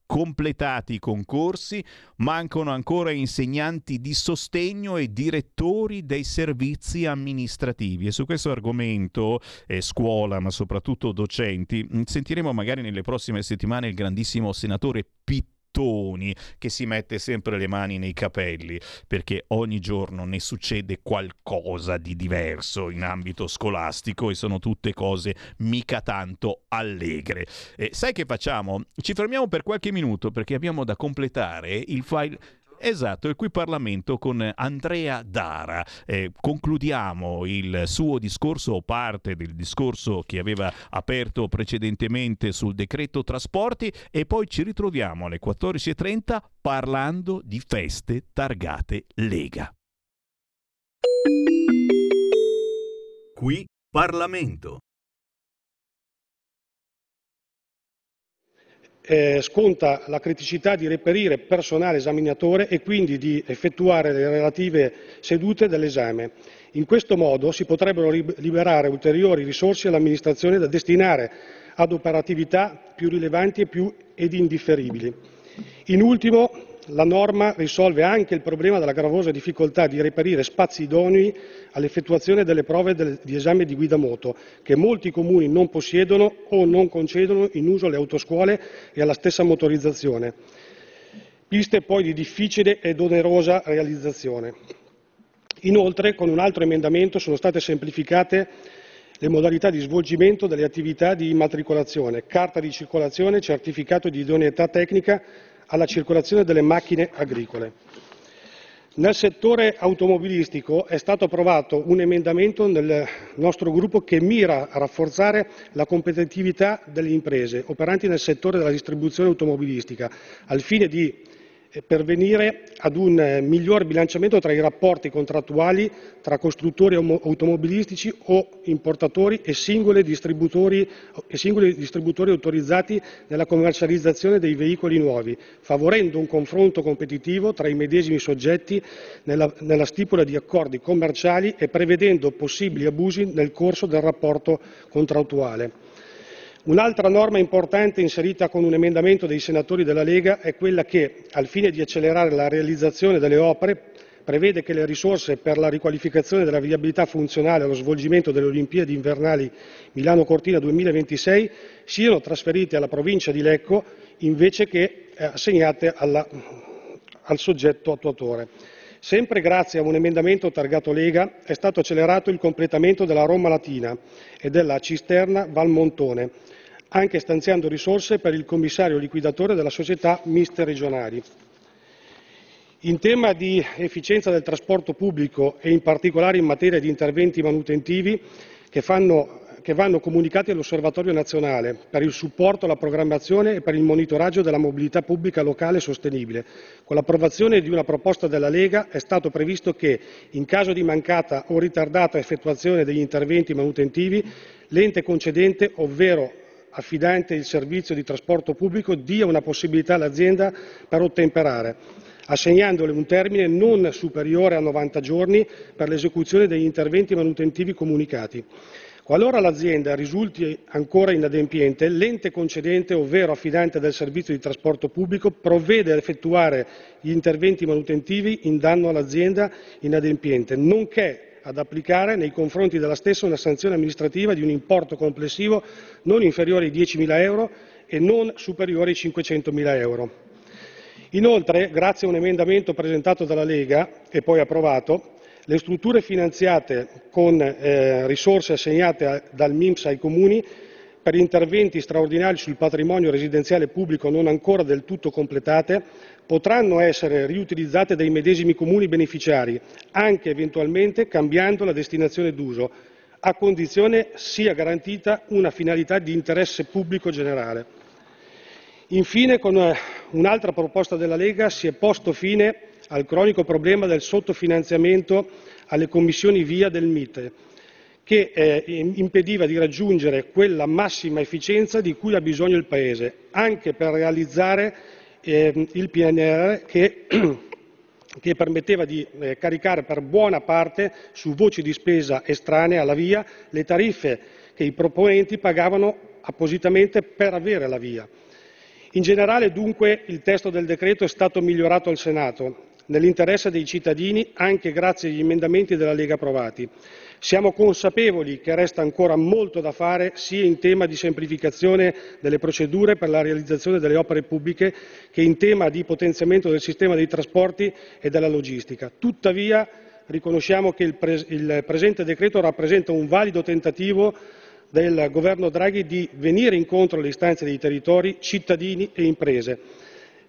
completati i concorsi, mancano ancora insegnanti di sostegno e direttori dei servizi amministrativi. E su questo argomento, eh, scuola, ma soprattutto docenti, sentiremo magari nelle prossime settimane il grandissimo senatore Pittore Toni che si mette sempre le mani nei capelli perché ogni giorno ne succede qualcosa di diverso in ambito scolastico e sono tutte cose mica tanto allegre. E sai che facciamo? Ci fermiamo per qualche minuto perché abbiamo da completare il file Esatto, il qui Parlamento con Andrea Dara. Eh, concludiamo il suo discorso o parte del discorso che aveva aperto precedentemente sul decreto trasporti e poi ci ritroviamo alle 14.30 parlando di feste targate Lega. Qui Parlamento. Eh, sconta la criticità di reperire personale esaminatore e quindi di effettuare le relative sedute dell'esame. In questo modo si potrebbero liberare ulteriori risorse all'amministrazione da destinare ad operatività più rilevanti e più ed indifferibili. In ultimo, la norma risolve anche il problema della gravosa difficoltà di reperire spazi idonei all'effettuazione delle prove di esame di guida moto, che molti comuni non possiedono o non concedono in uso alle autoscuole e alla stessa motorizzazione, piste poi di difficile ed onerosa realizzazione. Inoltre, con un altro emendamento sono state semplificate le modalità di svolgimento delle attività di immatricolazione, carta di circolazione, certificato di idoneità tecnica alla circolazione delle macchine agricole. Nel settore automobilistico è stato approvato un emendamento nel nostro gruppo che mira a rafforzare la competitività delle imprese operanti nel settore della distribuzione automobilistica, al fine di pervenire ad un eh, miglior bilanciamento tra i rapporti contrattuali tra costruttori automobilistici o importatori e singoli distributori, e singoli distributori autorizzati nella commercializzazione dei veicoli nuovi, favorendo un confronto competitivo tra i medesimi soggetti nella, nella stipula di accordi commerciali e prevedendo possibili abusi nel corso del rapporto contrattuale. Un'altra norma importante inserita con un emendamento dei senatori della Lega è quella che, al fine di accelerare la realizzazione delle opere, prevede che le risorse per la riqualificazione della viabilità funzionale allo svolgimento delle Olimpiadi invernali Milano-Cortina 2026 siano trasferite alla provincia di Lecco invece che eh, assegnate alla, al soggetto attuatore. Sempre grazie a un emendamento targato Lega è stato accelerato il completamento della Roma Latina e della cisterna Valmontone, anche stanziando risorse per il commissario liquidatore della società Miste Regionali. In tema di efficienza del trasporto pubblico e in particolare in materia di interventi manutentivi che, fanno, che vanno comunicati all'Osservatorio nazionale per il supporto alla programmazione e per il monitoraggio della mobilità pubblica locale sostenibile, con l'approvazione di una proposta della Lega è stato previsto che, in caso di mancata o ritardata effettuazione degli interventi manutentivi, l'ente concedente, ovvero affidante il servizio di trasporto pubblico, dia una possibilità all'azienda per ottemperare assegnandole un termine non superiore a 90 giorni per l'esecuzione degli interventi manutentivi comunicati. Qualora l'azienda risulti ancora inadempiente, l'ente concedente, ovvero affidante del servizio di trasporto pubblico, provvede ad effettuare gli interventi manutentivi in danno all'azienda inadempiente, nonché ad applicare nei confronti della stessa una sanzione amministrativa di un importo complessivo non inferiore ai 10.000 euro e non superiore ai 500.000 euro. Inoltre, grazie a un emendamento presentato dalla Lega e poi approvato, le strutture finanziate con eh, risorse assegnate dal MIMS ai comuni per interventi straordinari sul patrimonio residenziale pubblico non ancora del tutto completate potranno essere riutilizzate dai medesimi comuni beneficiari, anche eventualmente cambiando la destinazione d'uso, a condizione sia garantita una finalità di interesse pubblico generale. Infine, con eh, un'altra proposta della Lega si è posto fine al cronico problema del sottofinanziamento alle commissioni via del Mite, che eh, impediva di raggiungere quella massima efficienza di cui ha bisogno il Paese, anche per realizzare eh, il PNR che, che permetteva di eh, caricare per buona parte su voci di spesa estranee alla via le tariffe che i proponenti pagavano appositamente per avere la via. In generale, dunque, il testo del decreto è stato migliorato al Senato, nell'interesse dei cittadini, anche grazie agli emendamenti della Lega approvati. Siamo consapevoli che resta ancora molto da fare sia in tema di semplificazione delle procedure per la realizzazione delle opere pubbliche che in tema di potenziamento del sistema dei trasporti e della logistica. Tuttavia riconosciamo che il, pres- il presente decreto rappresenta un valido tentativo del governo Draghi di venire incontro alle istanze dei territori, cittadini e imprese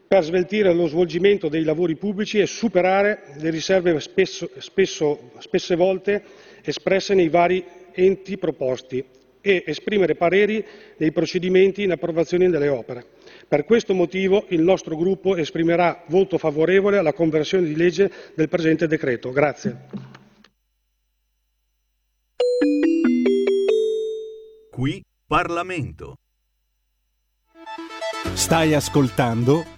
per sveltire lo svolgimento dei lavori pubblici e superare le riserve spesso, spesso, spesse volte espresse nei vari enti proposti e esprimere pareri nei procedimenti in approvazione delle opere. Per questo motivo il nostro gruppo esprimerà voto favorevole alla conversione di legge del presente decreto. Grazie. Qui Parlamento. Stai ascoltando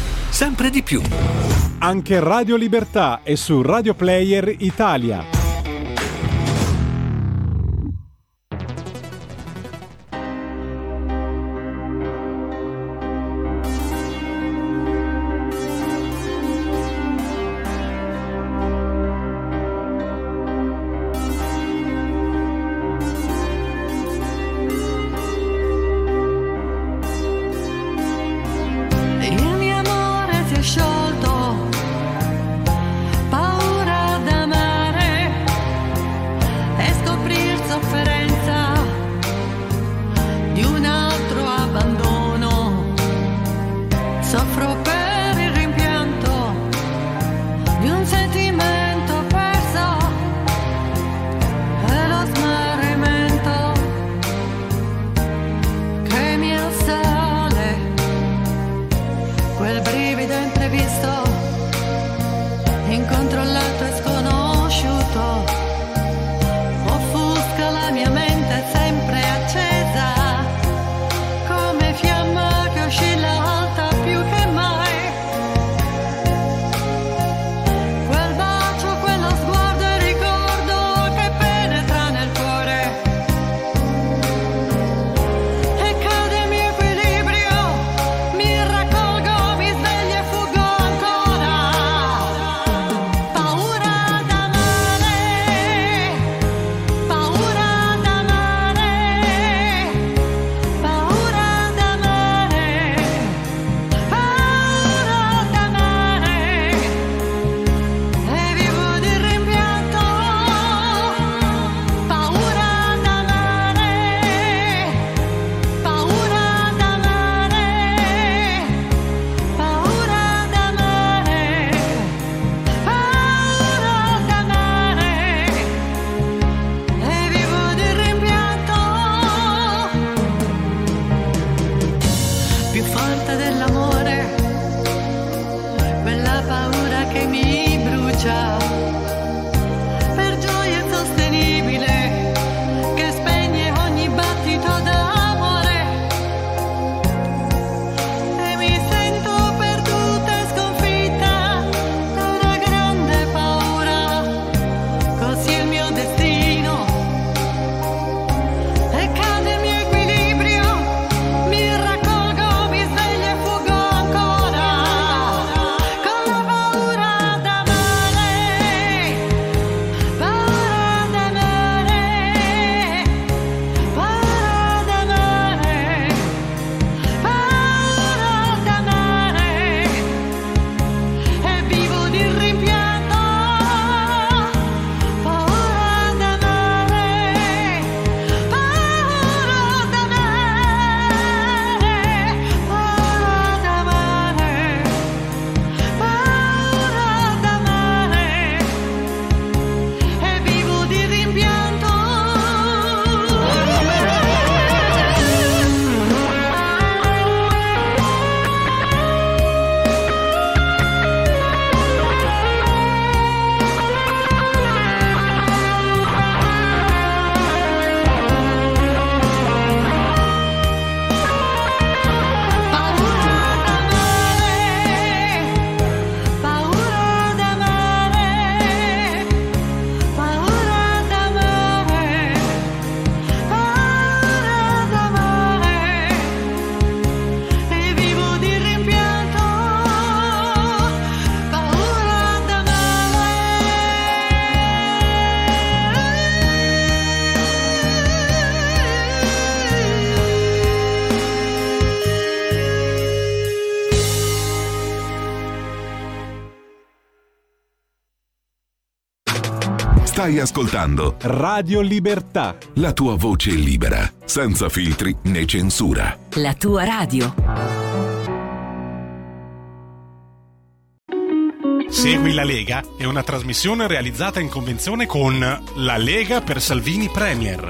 sempre di più. Anche Radio Libertà è su Radio Player Italia. Stai ascoltando Radio Libertà. la tua voce libera, senza filtri né censura. La tua radio. Segui la Lega è una trasmissione realizzata in convenzione con La Lega per Salvini Premier.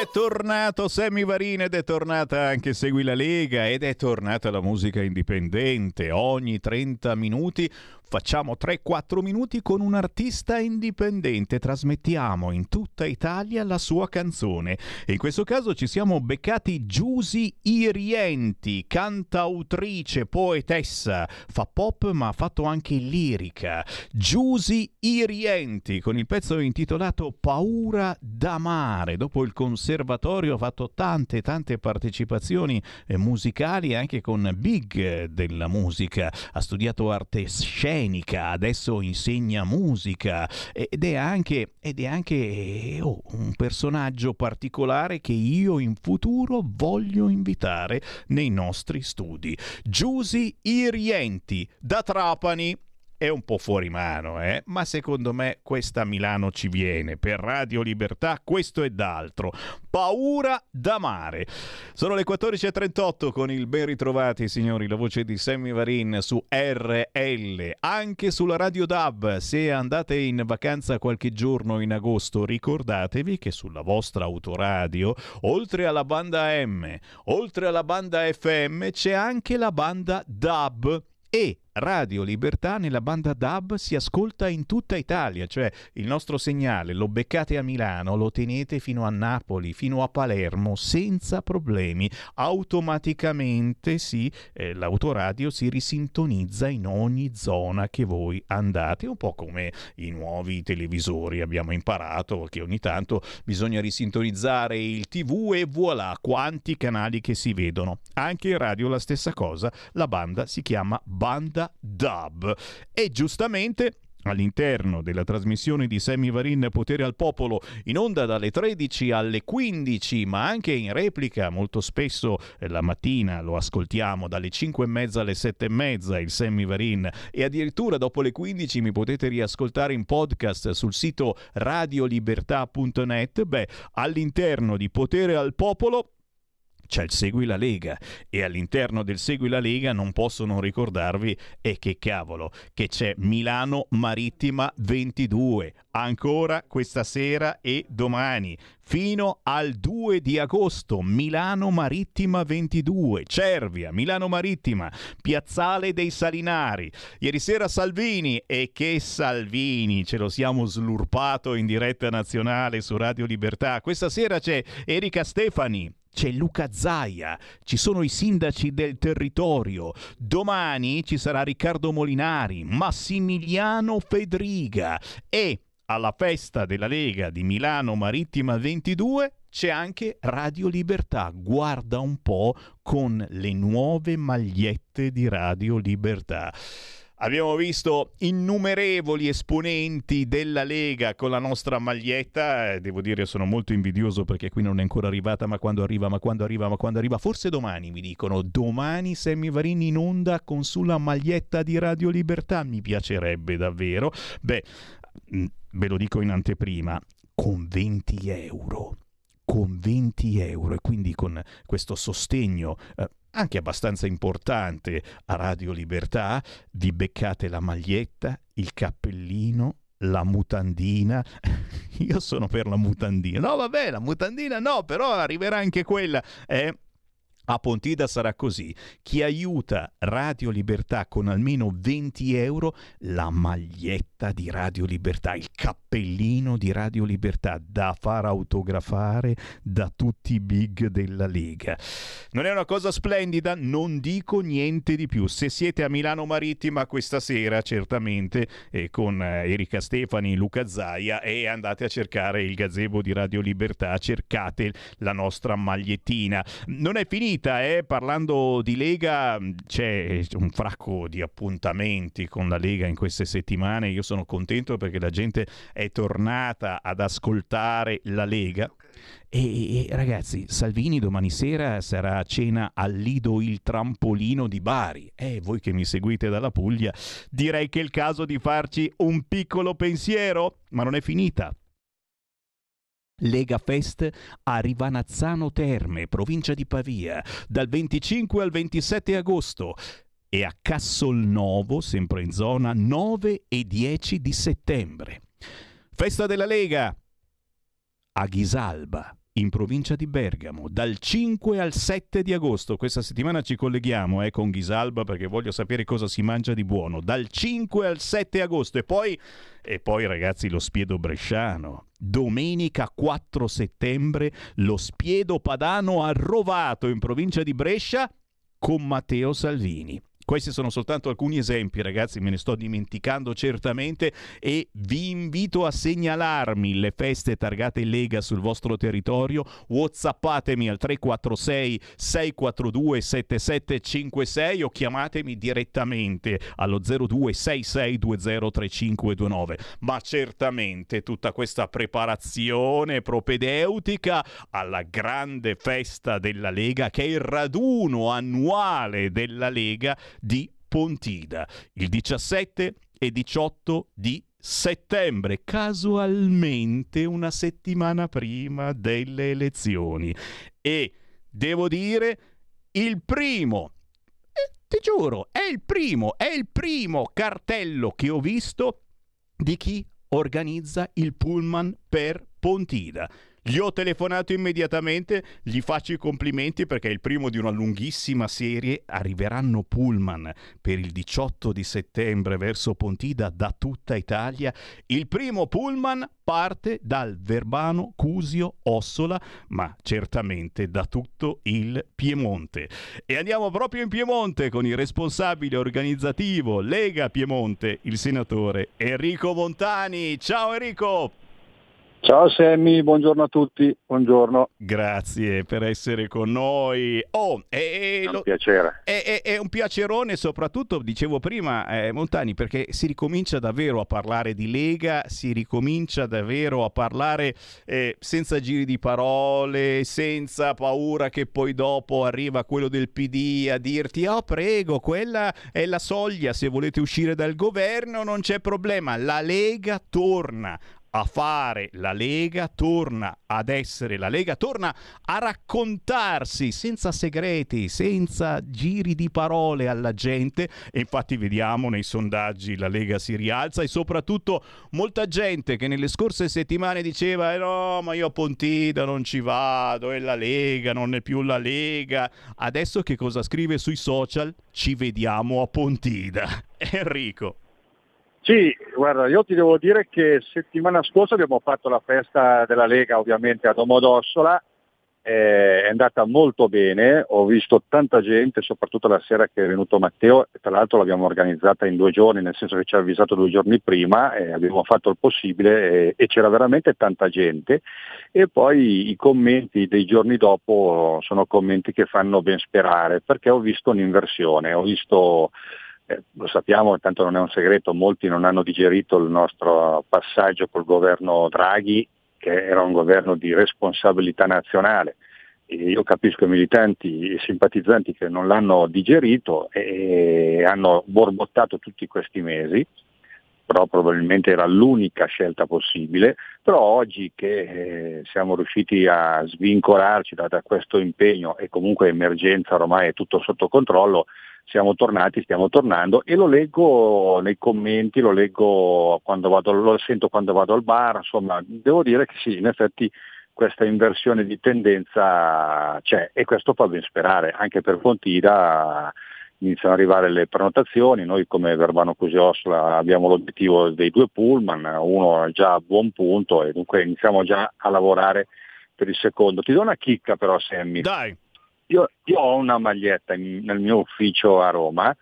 È tornato Sammy Varin ed è tornata anche Segui la Lega ed è tornata la musica indipendente. Ogni 30 minuti facciamo 3-4 minuti con un artista indipendente. Trasmettiamo in tutta Italia la sua canzone. In questo caso ci siamo beccati Giusy Irienti, cantautrice, poetessa. Fa pop ma ha fatto anche lirica. Giusy Irienti con il pezzo intitolato Paura d'amare. Dopo il conservatorio ha fatto tante tante partecipazioni eh, musicali anche con big della musica. Ha studiato arte scenica, adesso insegna musica ed è anche, ed è anche eh, oh, un personaggio particolare che io in futuro voglio invitare nei nostri studi. Giusy Irienti da Trapani è un po' fuori mano, eh? ma secondo me questa Milano ci viene. Per Radio Libertà questo ed altro. Paura d'amare. Sono le 14.38 con il ben ritrovati, signori, la voce di Sammy Varin su RL, anche sulla Radio DAB. Se andate in vacanza qualche giorno in agosto, ricordatevi che sulla vostra autoradio, oltre alla banda M, oltre alla banda FM, c'è anche la banda DAB e Radio Libertà nella banda DAB si ascolta in tutta Italia, cioè il nostro segnale lo beccate a Milano, lo tenete fino a Napoli, fino a Palermo senza problemi. Automaticamente sì, eh, l'autoradio si risintonizza in ogni zona che voi andate, un po' come i nuovi televisori abbiamo imparato che ogni tanto bisogna risintonizzare il TV e voilà quanti canali che si vedono. Anche in radio la stessa cosa, la banda si chiama Banda Dub. E giustamente all'interno della trasmissione di Sammy Varin Potere al Popolo in onda dalle 13 alle 15 ma anche in replica molto spesso eh, la mattina lo ascoltiamo dalle 5 e mezza alle 7 e mezza il Sammy Varin. E addirittura dopo le 15 mi potete riascoltare in podcast sul sito radiolibertà.net beh all'interno di Potere al Popolo c'è il Segui la Lega e all'interno del Segui la Lega non posso non ricordarvi e che cavolo che c'è Milano Marittima 22 ancora questa sera e domani fino al 2 di agosto Milano Marittima 22 Cervia Milano Marittima Piazzale dei Salinari. Ieri sera Salvini e che Salvini ce lo siamo slurpato in diretta nazionale su Radio Libertà. Questa sera c'è Erika Stefani c'è Luca Zaia, ci sono i sindaci del territorio. Domani ci sarà Riccardo Molinari, Massimiliano Fedriga e alla festa della Lega di Milano Marittima 22 c'è anche Radio Libertà. Guarda un po' con le nuove magliette di Radio Libertà. Abbiamo visto innumerevoli esponenti della Lega con la nostra maglietta. Eh, Devo dire, sono molto invidioso perché qui non è ancora arrivata. Ma quando arriva, ma quando arriva, ma quando arriva? Forse domani mi dicono. Domani Sammy Varini in onda con sulla maglietta di Radio Libertà. Mi piacerebbe davvero. Beh, mh, ve lo dico in anteprima, con 20 euro. Con 20 euro e quindi con questo sostegno eh, anche abbastanza importante a Radio Libertà, vi beccate la maglietta, il cappellino, la mutandina. Io sono per la mutandina. No, vabbè, la mutandina no, però arriverà anche quella. Eh, a Pontida sarà così. Chi aiuta Radio Libertà con almeno 20 euro, la maglietta di Radio Libertà, il cappellino di Radio Libertà da far autografare da tutti i big della Lega. Non è una cosa splendida? Non dico niente di più. Se siete a Milano Marittima questa sera, certamente, eh, con Erika Stefani, Luca Zaia, e andate a cercare il gazebo di Radio Libertà, cercate la nostra magliettina. Non è finita eh? parlando di Lega c'è un fracco di appuntamenti con la Lega in queste settimane, io sono contento perché la gente è tornata ad ascoltare la Lega. E, e, ragazzi, Salvini domani sera sarà a cena al Lido il Trampolino di Bari. E voi che mi seguite dalla Puglia, direi che è il caso di farci un piccolo pensiero, ma non è finita. Lega Fest a Rivanazzano Terme, provincia di Pavia, dal 25 al 27 agosto e a Cassolnovo, sempre in zona, 9 e 10 di settembre. Festa della Lega a Ghisalba, in provincia di Bergamo, dal 5 al 7 di agosto. Questa settimana ci colleghiamo eh, con Ghisalba perché voglio sapere cosa si mangia di buono. Dal 5 al 7 agosto e poi, e poi ragazzi lo spiedo bresciano. Domenica 4 settembre lo spiedo padano a Rovato in provincia di Brescia con Matteo Salvini. Questi sono soltanto alcuni esempi, ragazzi, me ne sto dimenticando certamente e vi invito a segnalarmi le feste targate Lega sul vostro territorio. Whatsappatemi al 346 642 7756 o chiamatemi direttamente allo 0266203529. Ma certamente tutta questa preparazione propedeutica alla grande festa della Lega che è il raduno annuale della Lega di Pontida, il 17 e 18 di settembre, casualmente una settimana prima delle elezioni. E devo dire, il primo, eh, ti giuro, è il primo, è il primo cartello che ho visto di chi organizza il pullman per Pontida. Gli ho telefonato immediatamente, gli faccio i complimenti perché è il primo di una lunghissima serie. Arriveranno pullman per il 18 di settembre verso Pontida da tutta Italia. Il primo pullman parte dal Verbano, Cusio, Ossola, ma certamente da tutto il Piemonte. E andiamo proprio in Piemonte con il responsabile organizzativo Lega Piemonte, il senatore Enrico Montani. Ciao Enrico! Ciao Sammy, buongiorno a tutti, buongiorno. Grazie per essere con noi. Oh, è, è un piacere. È, è, è, un piacerone, soprattutto, dicevo prima, eh, Montani, perché si ricomincia davvero a parlare di Lega, si ricomincia davvero a parlare eh, senza giri di parole, senza paura che poi dopo arriva quello del PD a dirti, oh prego, quella è la soglia, se volete uscire dal governo non c'è problema, la Lega torna a fare la Lega, torna ad essere la Lega, torna a raccontarsi senza segreti, senza giri di parole alla gente e infatti vediamo nei sondaggi la Lega si rialza e soprattutto molta gente che nelle scorse settimane diceva eh no ma io a Pontida non ci vado, è la Lega, non è più la Lega, adesso che cosa scrive sui social? Ci vediamo a Pontida. Enrico. Sì, guarda, io ti devo dire che settimana scorsa abbiamo fatto la festa della Lega ovviamente a Domodossola, eh, è andata molto bene, ho visto tanta gente, soprattutto la sera che è venuto Matteo, tra l'altro l'abbiamo organizzata in due giorni, nel senso che ci ha avvisato due giorni prima, e abbiamo fatto il possibile e, e c'era veramente tanta gente. E poi i commenti dei giorni dopo sono commenti che fanno ben sperare, perché ho visto un'inversione, ho visto eh, lo sappiamo, tanto non è un segreto, molti non hanno digerito il nostro passaggio col governo Draghi, che era un governo di responsabilità nazionale. E io capisco i militanti e simpatizzanti che non l'hanno digerito e hanno borbottato tutti questi mesi, però probabilmente era l'unica scelta possibile, però oggi che eh, siamo riusciti a svincolarci da, da questo impegno e comunque emergenza ormai è tutto sotto controllo, siamo tornati, stiamo tornando e lo leggo nei commenti, lo leggo quando vado, lo sento quando vado al bar, insomma devo dire che sì, in effetti questa inversione di tendenza c'è e questo fa ben sperare, anche per Pontida iniziano ad arrivare le prenotazioni, noi come Verbano Cusosla abbiamo l'obiettivo dei due pullman, uno è già a buon punto e dunque iniziamo già a lavorare per il secondo. Ti do una chicca però Sammy. Dai. Io, io ho una maglietta in- nel mio ufficio a Roma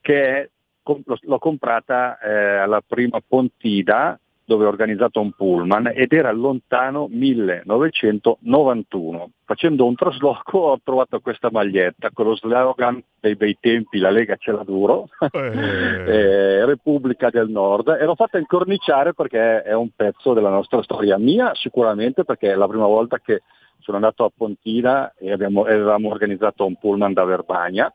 che com- l'ho, comprata eh, alla prima Pontida dove ho organizzato un pullman ed era lontano 1991. Facendo un trasloco ho trovato questa maglietta con lo slogan dei bei tempi la Lega ce l'ha duro, eh, Repubblica del Nord e l'ho fatta incorniciare perché è un pezzo della nostra storia mia sicuramente perché è la prima volta che sono andato a Pontina e abbiamo, avevamo organizzato un pullman da Verbagna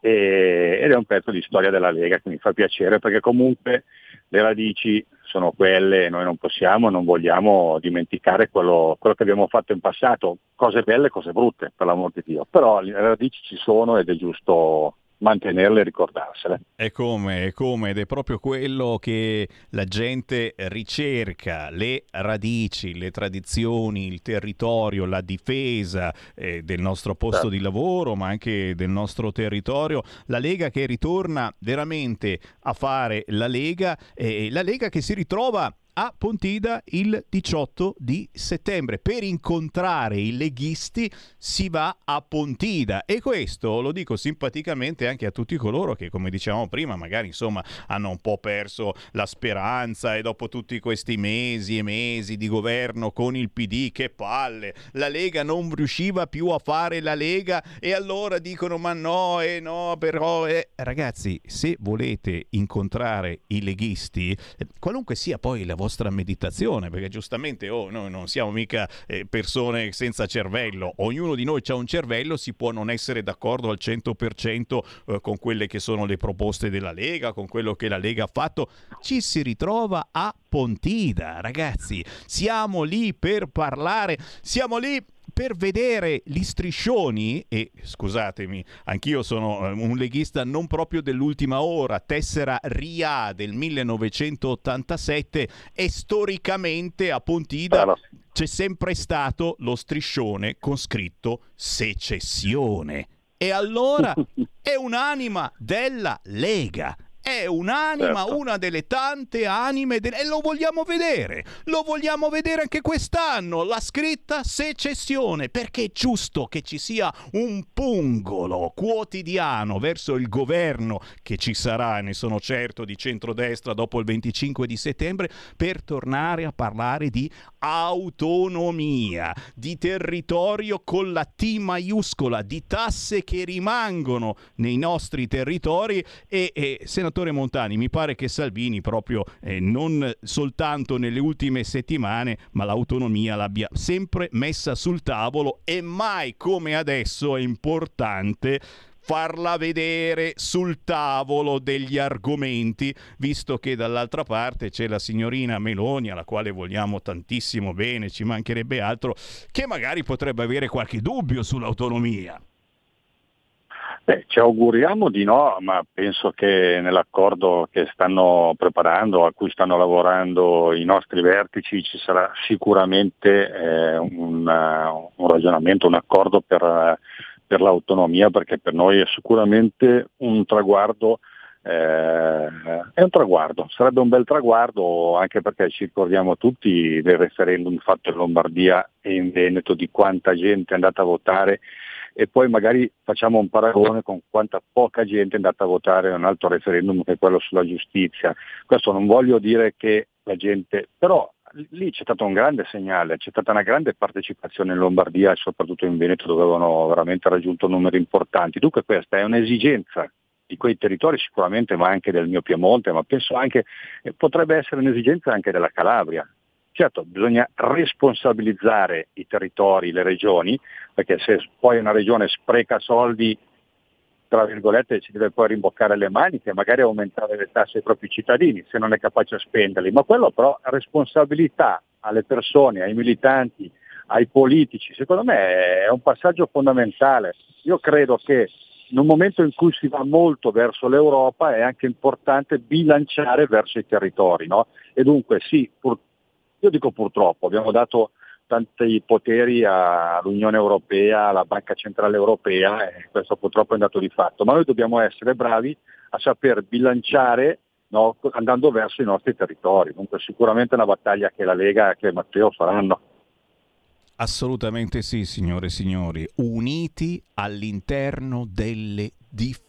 e, ed è un pezzo di storia della Lega che mi fa piacere perché comunque le radici sono quelle noi non possiamo, non vogliamo dimenticare quello, quello che abbiamo fatto in passato, cose belle e cose brutte per l'amor di Dio, però le radici ci sono ed è giusto mantenerle e ricordarsele. È come, è come, ed è proprio quello che la gente ricerca, le radici, le tradizioni, il territorio, la difesa eh, del nostro posto Certo. di lavoro, ma anche del nostro territorio. La Lega che ritorna veramente a fare la Lega, e la Lega che si ritrova a Pontida il 18 di settembre. Per incontrare i leghisti si va a Pontida e questo lo dico simpaticamente anche a tutti coloro che, come dicevamo prima, magari insomma hanno un po' perso la speranza e dopo tutti questi mesi e mesi di governo con il PD, che palle, la Lega non riusciva più a fare la Lega e allora dicono ma no e no però eh. ragazzi se volete incontrare i leghisti eh, qualunque sia poi la vostra meditazione perché giustamente oh, noi non siamo mica eh, persone senza cervello. Ognuno di noi ha un cervello si può non essere d'accordo al 100% eh, con quelle che sono le proposte della Lega con quello che la Lega ha fatto. Ci si ritrova a Pontida ragazzi. Siamo lì per parlare siamo lì per vedere gli striscioni, e scusatemi, anch'io sono eh, un leghista non proprio dell'ultima ora, tessera RIA del 1987 e storicamente a Pontida c'è sempre stato lo striscione con scritto secessione. E allora è un'anima della Lega. È un'anima, Certo. una delle tante anime del- e lo vogliamo vedere. Lo vogliamo vedere anche quest'anno. La scritta secessione, perché è giusto che ci sia un pungolo quotidiano verso il governo che ci sarà, ne sono certo, di centrodestra dopo il 25 di settembre, per tornare a parlare di autonomia, di territorio con la T maiuscola, di tasse che rimangono nei nostri territori e, e, senatore Montani, mi pare che Salvini proprio eh, non soltanto nelle ultime settimane, ma l'autonomia l'abbia sempre messa sul tavolo e mai come adesso è importante farla vedere sul tavolo degli argomenti, visto che dall'altra parte c'è la signorina Meloni, alla quale vogliamo tantissimo bene, ci mancherebbe altro, che magari potrebbe avere qualche dubbio sull'autonomia. Beh, ci auguriamo di no, ma penso che nell'accordo che stanno preparando, a cui stanno lavorando i nostri vertici, ci sarà sicuramente eh, un, uh, un ragionamento, un accordo per, uh, per, l'autonomia, perché per noi è sicuramente un traguardo. Eh, è un traguardo, sarebbe un bel traguardo anche perché ci ricordiamo tutti del referendum fatto in Lombardia e in Veneto di quanta gente è andata a votare e poi magari facciamo un paragone con quanta poca gente è andata a votare a un altro referendum che è quello sulla giustizia. Questo non voglio dire che la gente, però lì c'è stato un grande segnale, c'è stata una grande partecipazione in Lombardia e soprattutto in Veneto dove avevano veramente raggiunto numeri importanti. Dunque questa è un'esigenza di quei territori sicuramente, ma anche del mio Piemonte, ma penso anche, eh, potrebbe essere un'esigenza anche della Calabria. Certo, bisogna responsabilizzare i territori, le regioni, perché se poi una regione spreca soldi, tra virgolette, ci deve poi rimboccare le maniche, magari aumentare le tasse ai propri cittadini se non è capace a spenderli, ma quello però responsabilità alle persone, ai militanti, ai politici, secondo me è un passaggio fondamentale. Io credo che in un momento in cui si va molto verso l'Europa è anche importante bilanciare verso i territori. No? E dunque sì, pur, io dico purtroppo, abbiamo dato tanti poteri all'Unione Europea, alla Banca Centrale Europea e questo purtroppo è un dato di fatto, ma noi dobbiamo essere bravi a saper bilanciare no, andando verso i nostri territori. Dunque sicuramente è una battaglia che la Lega e che Matteo faranno. Assolutamente sì, signore e signori, uniti all'interno delle differenze.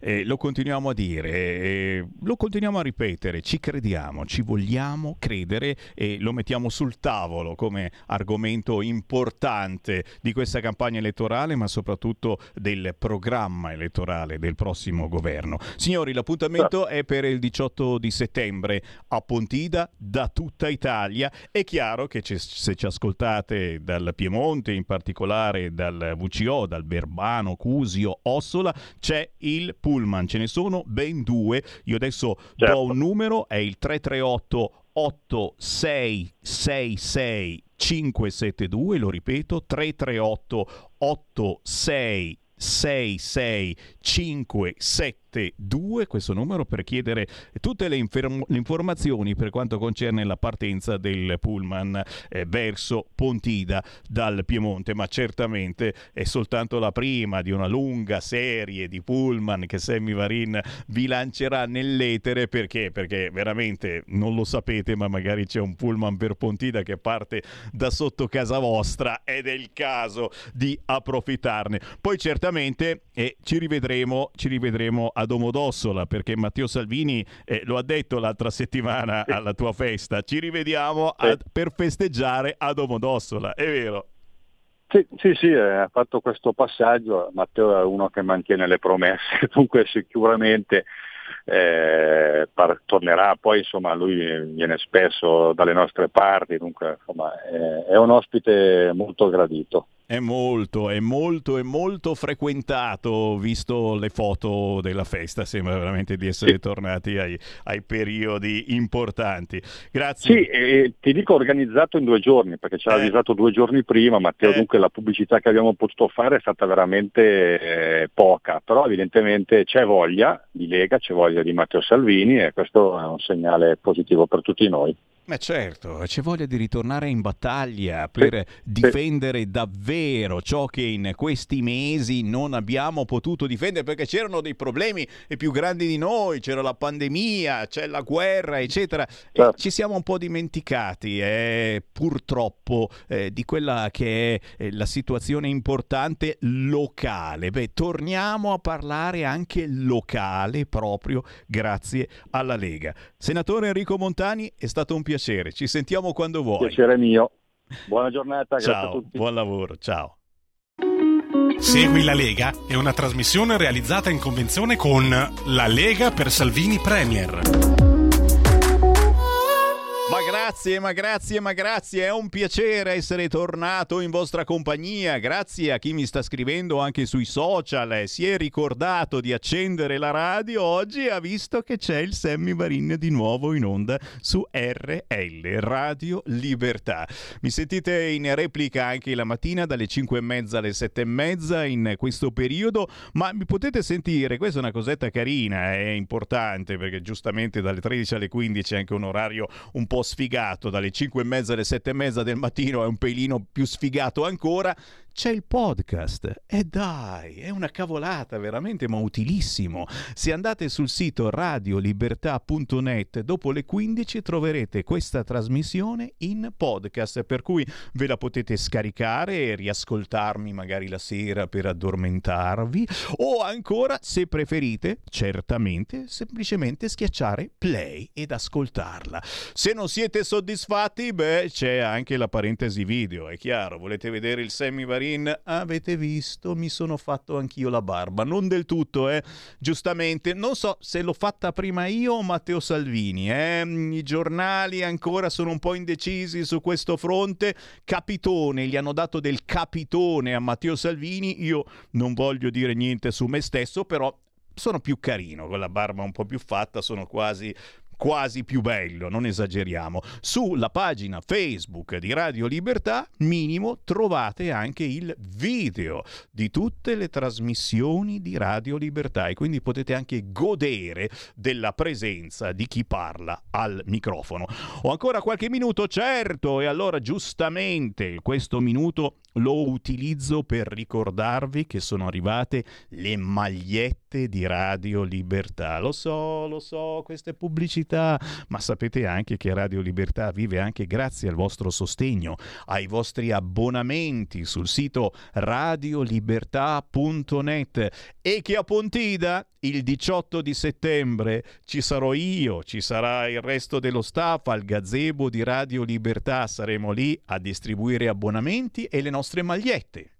Eh, lo continuiamo a dire, eh, lo continuiamo a ripetere, ci crediamo, ci vogliamo credere e lo mettiamo sul tavolo come argomento importante di questa campagna elettorale, ma soprattutto del programma elettorale del prossimo governo. Signori, l'appuntamento è per il 18 di settembre a Pontida da tutta Italia. È chiaro che ci- se ci ascoltate dal Piemonte, in particolare dal VCO, dal Verbano, Cusio, Ossola, c'è il pullman, ce ne sono ben due. Io adesso do un numero, è il 338 8666 572, lo ripeto, 338 8666 572, questo numero per chiedere tutte le, inferm- le informazioni per quanto concerne la partenza del pullman eh, verso Pontida dal Piemonte, ma certamente è soltanto la prima di una lunga serie di pullman che Sammy Varin vi lancerà nell'etere perché? Perché veramente non lo sapete, ma magari c'è un pullman per Pontida che parte da sotto casa vostra ed è il caso di approfittarne. Poi certamente eh, ci rivedremo, ci rivedremo a Domodossola perché Matteo Salvini eh, lo ha detto l'altra settimana alla tua festa. Ci rivediamo a- per festeggiare a Domodossola, è vero? Sì, sì, sì, eh, ha fatto questo passaggio, Matteo è uno che mantiene le promesse, dunque sicuramente eh, par- tornerà, poi insomma lui viene spesso dalle nostre parti, dunque insomma è, è un ospite molto gradito. È molto, è molto, è molto frequentato, visto le foto della festa, sembra veramente di essere tornati ai, ai periodi importanti. Grazie. Sì, e ti dico organizzato in due giorni, perché ci ha avvisato due giorni prima, Matteo, dunque la pubblicità che abbiamo potuto fare è stata veramente eh, poca, però evidentemente c'è voglia di Lega, c'è voglia di Matteo Salvini e questo è un segnale positivo per tutti noi. Ma certo, c'è voglia di ritornare in battaglia per difendere davvero ciò che in questi mesi non abbiamo potuto difendere perché c'erano dei problemi più grandi di noi, c'era la pandemia, c'è la guerra, eccetera. E ci siamo un po' dimenticati, eh, purtroppo, eh, di quella che è eh, la situazione importante locale. Beh, torniamo a parlare anche locale proprio grazie alla Lega. Senatore Enrico Montani, è stato un piacere. Ci sentiamo quando vuoi. Piacere mio. Buona giornata, grazie a Ciao, tutti. buon lavoro, ciao. Segui la Lega è una trasmissione realizzata in convenzione con La Lega per Salvini Premier. Grazie, ma grazie, ma grazie, è un piacere essere tornato in vostra compagnia. Grazie a chi mi sta scrivendo anche sui social, si è ricordato di accendere la radio oggi e ha visto che c'è il Sammy Varin di nuovo in onda su RL, Radio Libertà. Mi sentite in replica anche la mattina dalle 5 e mezza alle 7 e mezza in questo periodo, ma mi potete sentire, questa è una cosetta carina, è importante perché giustamente dalle 13 alle 15 è anche un orario un po' sfigato, dalle 5 e mezza alle 7 e mezza del mattino è un pelino più sfigato ancora. C'è il podcast. E dai, è una cavolata veramente, ma utilissimo. Se andate sul sito radiolibertà.net dopo le 15 troverete questa trasmissione in podcast, per cui ve la potete scaricare e riascoltarmi magari la sera per addormentarvi o ancora, se preferite, certamente, semplicemente schiacciare play ed ascoltarla. Se non siete soddisfatti, beh, c'è anche la parentesi video, è chiaro, volete vedere il Sammy Varin? Avete visto, mi sono fatto anch'io la barba, non del tutto, eh, giustamente, non so se l'ho fatta prima io o Matteo Salvini, eh? i giornali ancora sono un po' indecisi su questo fronte, capitone, gli hanno dato del capitone a Matteo Salvini, io non voglio dire niente su me stesso, però sono più carino, con la barba un po' più fatta, sono quasi quasi più bello, non esageriamo. Sulla pagina Facebook di Radio Libertà, minimo, trovate anche il video di tutte le trasmissioni di Radio Libertà e quindi potete anche godere della presenza di chi parla al microfono. Ho ancora qualche minuto, certo, e allora giustamente questo minuto lo utilizzo per ricordarvi che sono arrivate le magliette di Radio Libertà. Lo so, lo so, queste pubblicità, ma sapete anche che Radio Libertà vive anche grazie al vostro sostegno, ai vostri abbonamenti sul sito radiolibertà.net e che a Pontida il 18 di settembre ci sarò io, ci sarà il resto dello staff al gazebo di Radio Libertà, saremo lì a distribuire abbonamenti e le nostre magliette.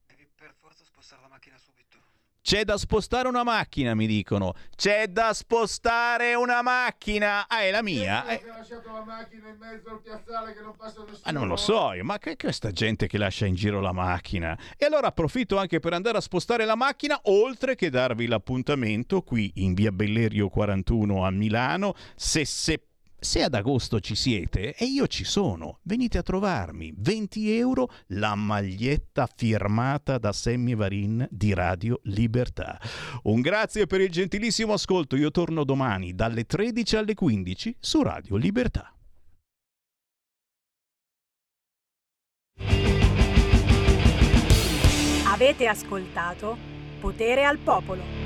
C'è da spostare una macchina, mi dicono. C'è da spostare una macchina. Ah, è la mia. Eh, la macchina in mezzo al piazzale che non passa nessuno. Ah, non lo so io, ma che è questa gente che lascia in giro la macchina? E allora approfitto anche per andare a spostare la macchina, oltre che darvi l'appuntamento qui in via Bellerio 41 a Milano. Se, se, se ad agosto ci siete, e io ci sono, venite a trovarmi. 20 euro la maglietta firmata da Sammy Varin di Radio Libertà. Un grazie per il gentilissimo ascolto. Io torno domani dalle 13 alle 15 su Radio Libertà. Avete ascoltato Potere al Popolo.